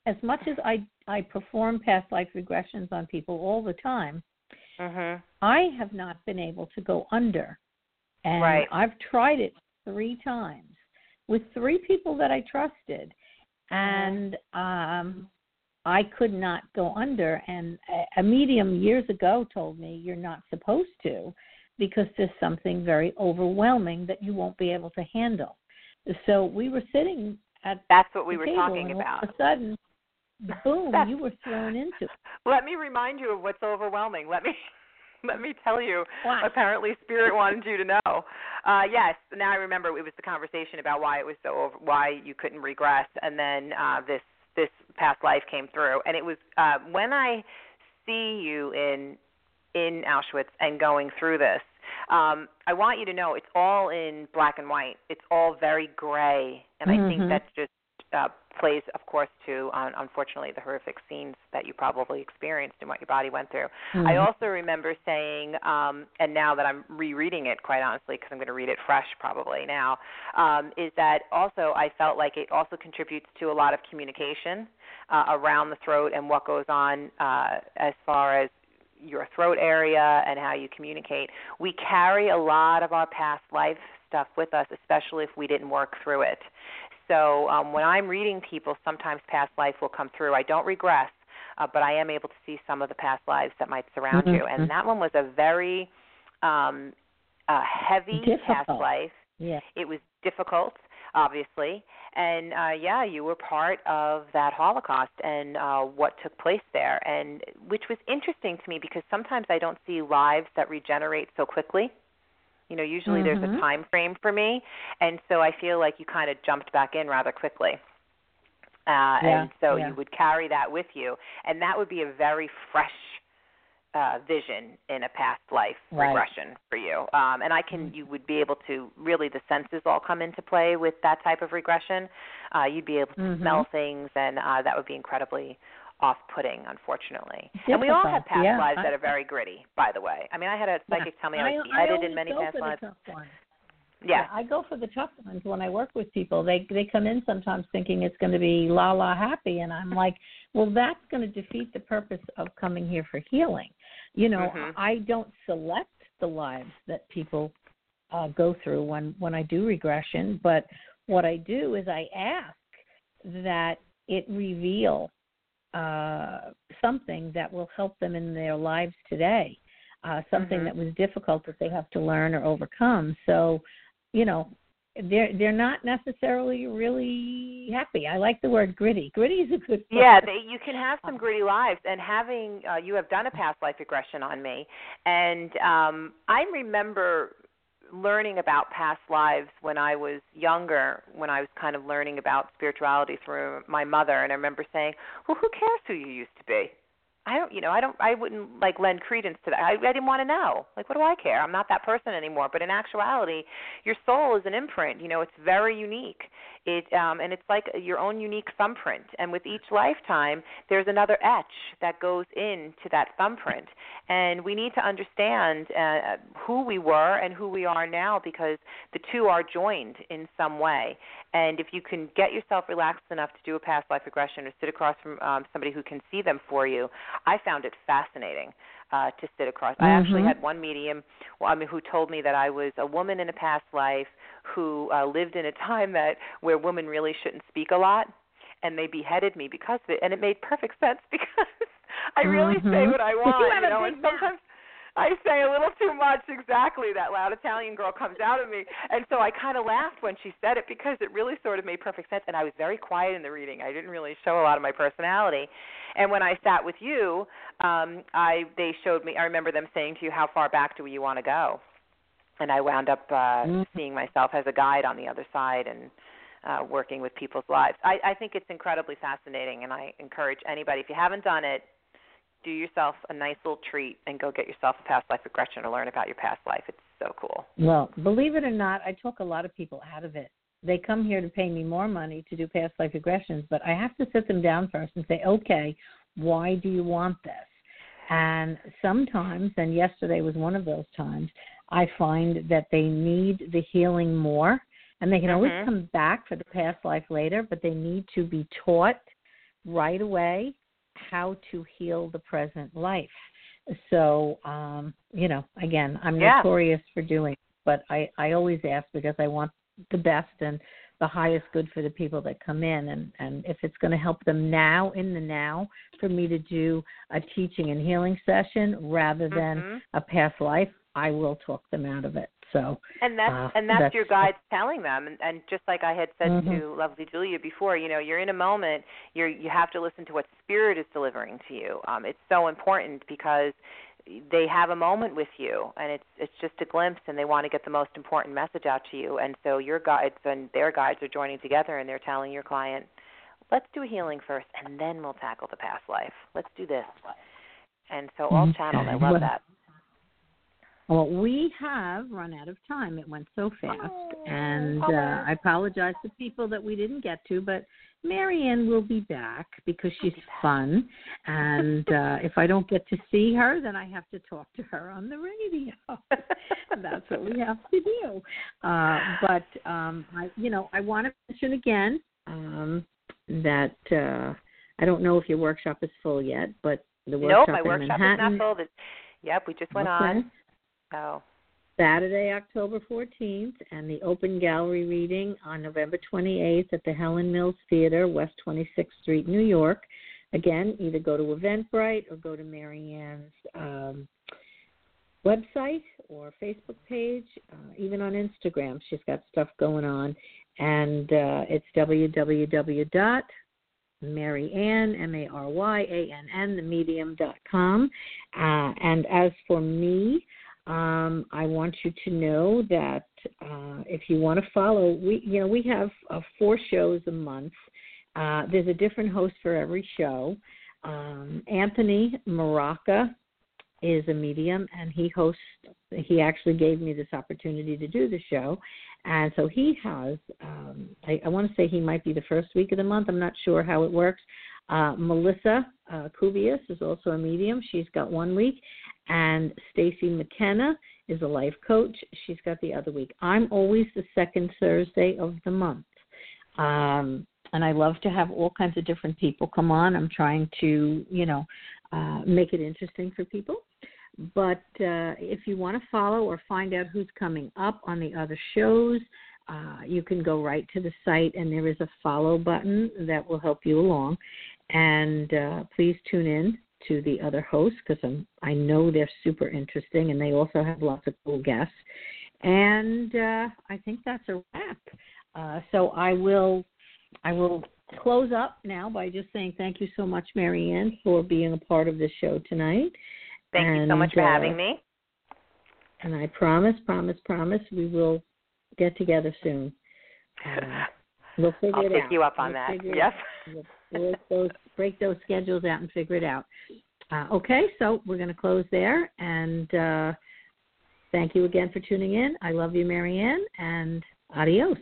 Speaker 3: as much as I I perform past life regressions on people all the time,
Speaker 4: Mhm.
Speaker 3: I have not been able to go under, and
Speaker 4: Right.
Speaker 3: I've tried it three times with three people that I trusted, and um, I could not go under. And a, a medium years ago told me you're not supposed to because there's something very overwhelming that you won't be able to handle. So we were sitting at
Speaker 4: That's what we were talking about.
Speaker 3: All of a sudden, boom!
Speaker 4: That's-
Speaker 3: you were thrown into it.
Speaker 4: Let me remind you of what's overwhelming. Let me let me tell you.
Speaker 3: What?
Speaker 4: Apparently, Spirit wanted you to know. Uh, yes, now I remember it was the conversation about why it was so over, why you couldn't regress, and then uh, this this past life came through, and it was uh, when I see you in in Auschwitz and going through this. Um, I want you to know it's all in black and white. It's all very gray, and I think
Speaker 3: Mhm.
Speaker 4: that just uh, plays, of course, to uh, unfortunately the horrific scenes that you probably experienced and what your body went through. I
Speaker 3: Mhm.
Speaker 4: also remember saying, um, and now that I'm rereading it, quite honestly, because I'm going to read it fresh probably now, um, is that also I felt like it also contributes to a lot of communication uh, around the throat and what goes on uh, as far as your throat area and how you communicate. We carry a lot of our past life stuff with us, especially if we didn't work through it. So um, when I'm reading people, sometimes past life will come through. I don't regress, uh, but I am able to see some of the past lives that might surround you.
Speaker 3: Mhm.
Speaker 4: And that one was a very um, uh, heavy past life.
Speaker 3: Yeah.
Speaker 4: It was difficult, obviously, and uh, yeah, you were part of that Holocaust and uh, what took place there, and which was interesting to me because sometimes I don't see lives that regenerate so quickly. You know, usually there's
Speaker 3: Mhm.
Speaker 4: a time frame for me, and so I feel like you kind of jumped back in rather quickly. Uh,
Speaker 3: Yeah,
Speaker 4: and so
Speaker 3: yeah.
Speaker 4: you would carry that with you, and that would be a very fresh uh, vision in a past life
Speaker 3: Right.
Speaker 4: regression for you. Um, and I can, you would be able to really the senses all come into play with that type of regression. Uh, you'd be able to
Speaker 3: Mhm.
Speaker 4: smell things, and uh, that would be incredibly off-putting, unfortunately. And we all have past
Speaker 3: yeah.
Speaker 4: lives
Speaker 3: I-
Speaker 4: that are very gritty, by the way. I mean, I had a psychic tell me I was beheaded
Speaker 3: always
Speaker 4: in many past lives.
Speaker 3: one.
Speaker 4: Yeah.
Speaker 3: I go for the tough ones when I work with people. They they come in sometimes thinking it's going to be la la happy, and I'm like, well, that's going to defeat the purpose of coming here for healing. You know,
Speaker 4: Mhm.
Speaker 3: I don't select the lives that people uh, go through when when I do regression, but what I do is I ask that it reveal uh, something that will help them in their lives today, uh, something
Speaker 4: Mhm.
Speaker 3: that was difficult that they have to learn or overcome. So, you know, they're they're not necessarily really happy. I like the word gritty. Gritty is a good word.
Speaker 4: Yeah, they, you can have some gritty lives, and having uh, you have done a past life regression on me, and um, I remember learning about past lives when I was younger, when I was kind of learning about spirituality through my mother, and I remember saying, "Well, who cares who you used to be?" I don't, you know, I don't, I wouldn't like lend credence to that. I, I didn't want to know. Like, what do I care? I'm not that person anymore. But in actuality, your soul is an imprint. You know, it's very unique. It, um, and it's like your own unique thumbprint. And with each lifetime, there's another etch that goes into that thumbprint. And we need to understand uh, who we were and who we are now because the two are joined in some way. And if you can get yourself relaxed enough to do a past life regression or sit across from um, somebody who can see them for you, I found it fascinating uh, to sit across.
Speaker 3: Mm-hmm.
Speaker 4: I actually had one medium, well, I mean, who told me that I was a woman in a past life who uh, lived in a time that where women really shouldn't speak a lot, and they beheaded me because of it. And it made perfect sense because I really
Speaker 3: mm-hmm.
Speaker 4: say what I want,
Speaker 3: you,
Speaker 4: you know. And sometimes. I say a little too much. Exactly, that loud Italian girl comes out of me, and so I kind of laughed when she said it because it really sort of made perfect sense. And I was very quiet in the reading. I didn't really show a lot of my personality. And when I sat with you, um, I they showed me. I remember them saying to you, "How far back do you want to go?" And I wound up uh, mm-hmm. seeing myself as a guide on the other side and uh, working with people's lives. I, I think it's incredibly fascinating, and I encourage anybody if you haven't done it do yourself a nice little treat and go get yourself a past life regression or learn about your past life. It's so cool.
Speaker 3: Well, believe it or not, I talk a lot of people out of it. They come here to pay me more money to do past life regressions, but I have to sit them down first and say, okay, why do you want this? And sometimes, and yesterday was one of those times, I find that they need the healing more, and they can
Speaker 4: mm-hmm.
Speaker 3: always come back for the past life later, but they need to be taught right away how to heal the present life. So, um, you know, again, I'm
Speaker 4: yeah.
Speaker 3: notorious for doing, but I I always ask because I want the best and the highest good for the people that come in and and if it's going to help them now in the now for me to do a teaching and healing session rather than
Speaker 4: mm-hmm.
Speaker 3: a past life i will talk them out of it so
Speaker 4: and that's
Speaker 3: uh,
Speaker 4: and that's,
Speaker 3: that's
Speaker 4: your guides telling them. And, and just like i had said
Speaker 3: mm-hmm.
Speaker 4: to lovely julia before you know you're in a moment you're you have to listen to what spirit is delivering to you. Um it's so important because they have a moment with you and it's it's just a glimpse and they want to get the most important message out to you. And so your guides and their guides are joining together and they're telling your client let's do a healing first and then we'll tackle the past life. Let's do this. And so all
Speaker 3: okay.
Speaker 4: channeled i love that
Speaker 3: well, we have run out of time. It went so fast.
Speaker 4: Oh,
Speaker 3: and uh, I apologize to people that we didn't get to, but MaryAnn will be back because she's fun. And uh, if I don't get to see her, then I have to talk to her on the radio. That's what we have to do. Uh, but um, I, you know, I want to mention again um, that uh, I don't know if your workshop is full yet, but the workshop
Speaker 4: nope, my workshop
Speaker 3: Manhattan,
Speaker 4: is not full. Yep, we just went
Speaker 3: okay.
Speaker 4: on. Oh.
Speaker 3: Saturday, October 14th, and the open gallery reading on November 28th at the Helen Mills Theater, West 26th Street, New York. Again, either go to Eventbrite or go to MaryAnn's um, website or Facebook page, uh, even on Instagram. She's got stuff going on. And uh, it's www. Maryann, M A R Y A N N, the medium.com. Uh, and as for me, um, I want you to know that uh, if you want to follow, we you know we have uh, four shows a month. Uh, there's a different host for every show. Um, Anthony Maraca is a medium, and he hosts. He actually gave me this opportunity to do the show, and so he has. Um, I, I want to say he might be the first week of the month. I'm not sure how it works. Uh, Melissa uh, Cubius is also a medium. She's got one week, and Stacy McKenna is a life coach. She's got the other week. I'm always the second Thursday of the month. Um, and I love to have all kinds of different people come on. I'm trying to, you know, uh, make it interesting for people. But uh, if you want to follow or find out who's coming up on the other shows, uh, you can go right to the site and there is a follow button that will help you along. And uh, please tune in to the other hosts because I know they're super interesting and they also have lots of cool guests. And uh, I think that's a wrap. Uh, so I will I will close up now by just saying thank you so much, MaryAnn, for being a part of this show tonight.
Speaker 4: Thank
Speaker 3: and,
Speaker 4: you so much for
Speaker 3: uh,
Speaker 4: having me.
Speaker 3: And I promise, promise, promise, we will get together soon. Uh, we'll figure
Speaker 4: I'll
Speaker 3: it
Speaker 4: take
Speaker 3: out.
Speaker 4: you up on
Speaker 3: We'll
Speaker 4: that. Yes.
Speaker 3: Break those break those schedules out and figure it out. Uh, okay, so we're going to close there, and uh, thank you again for tuning in. I love you, MaryAnn, and adios.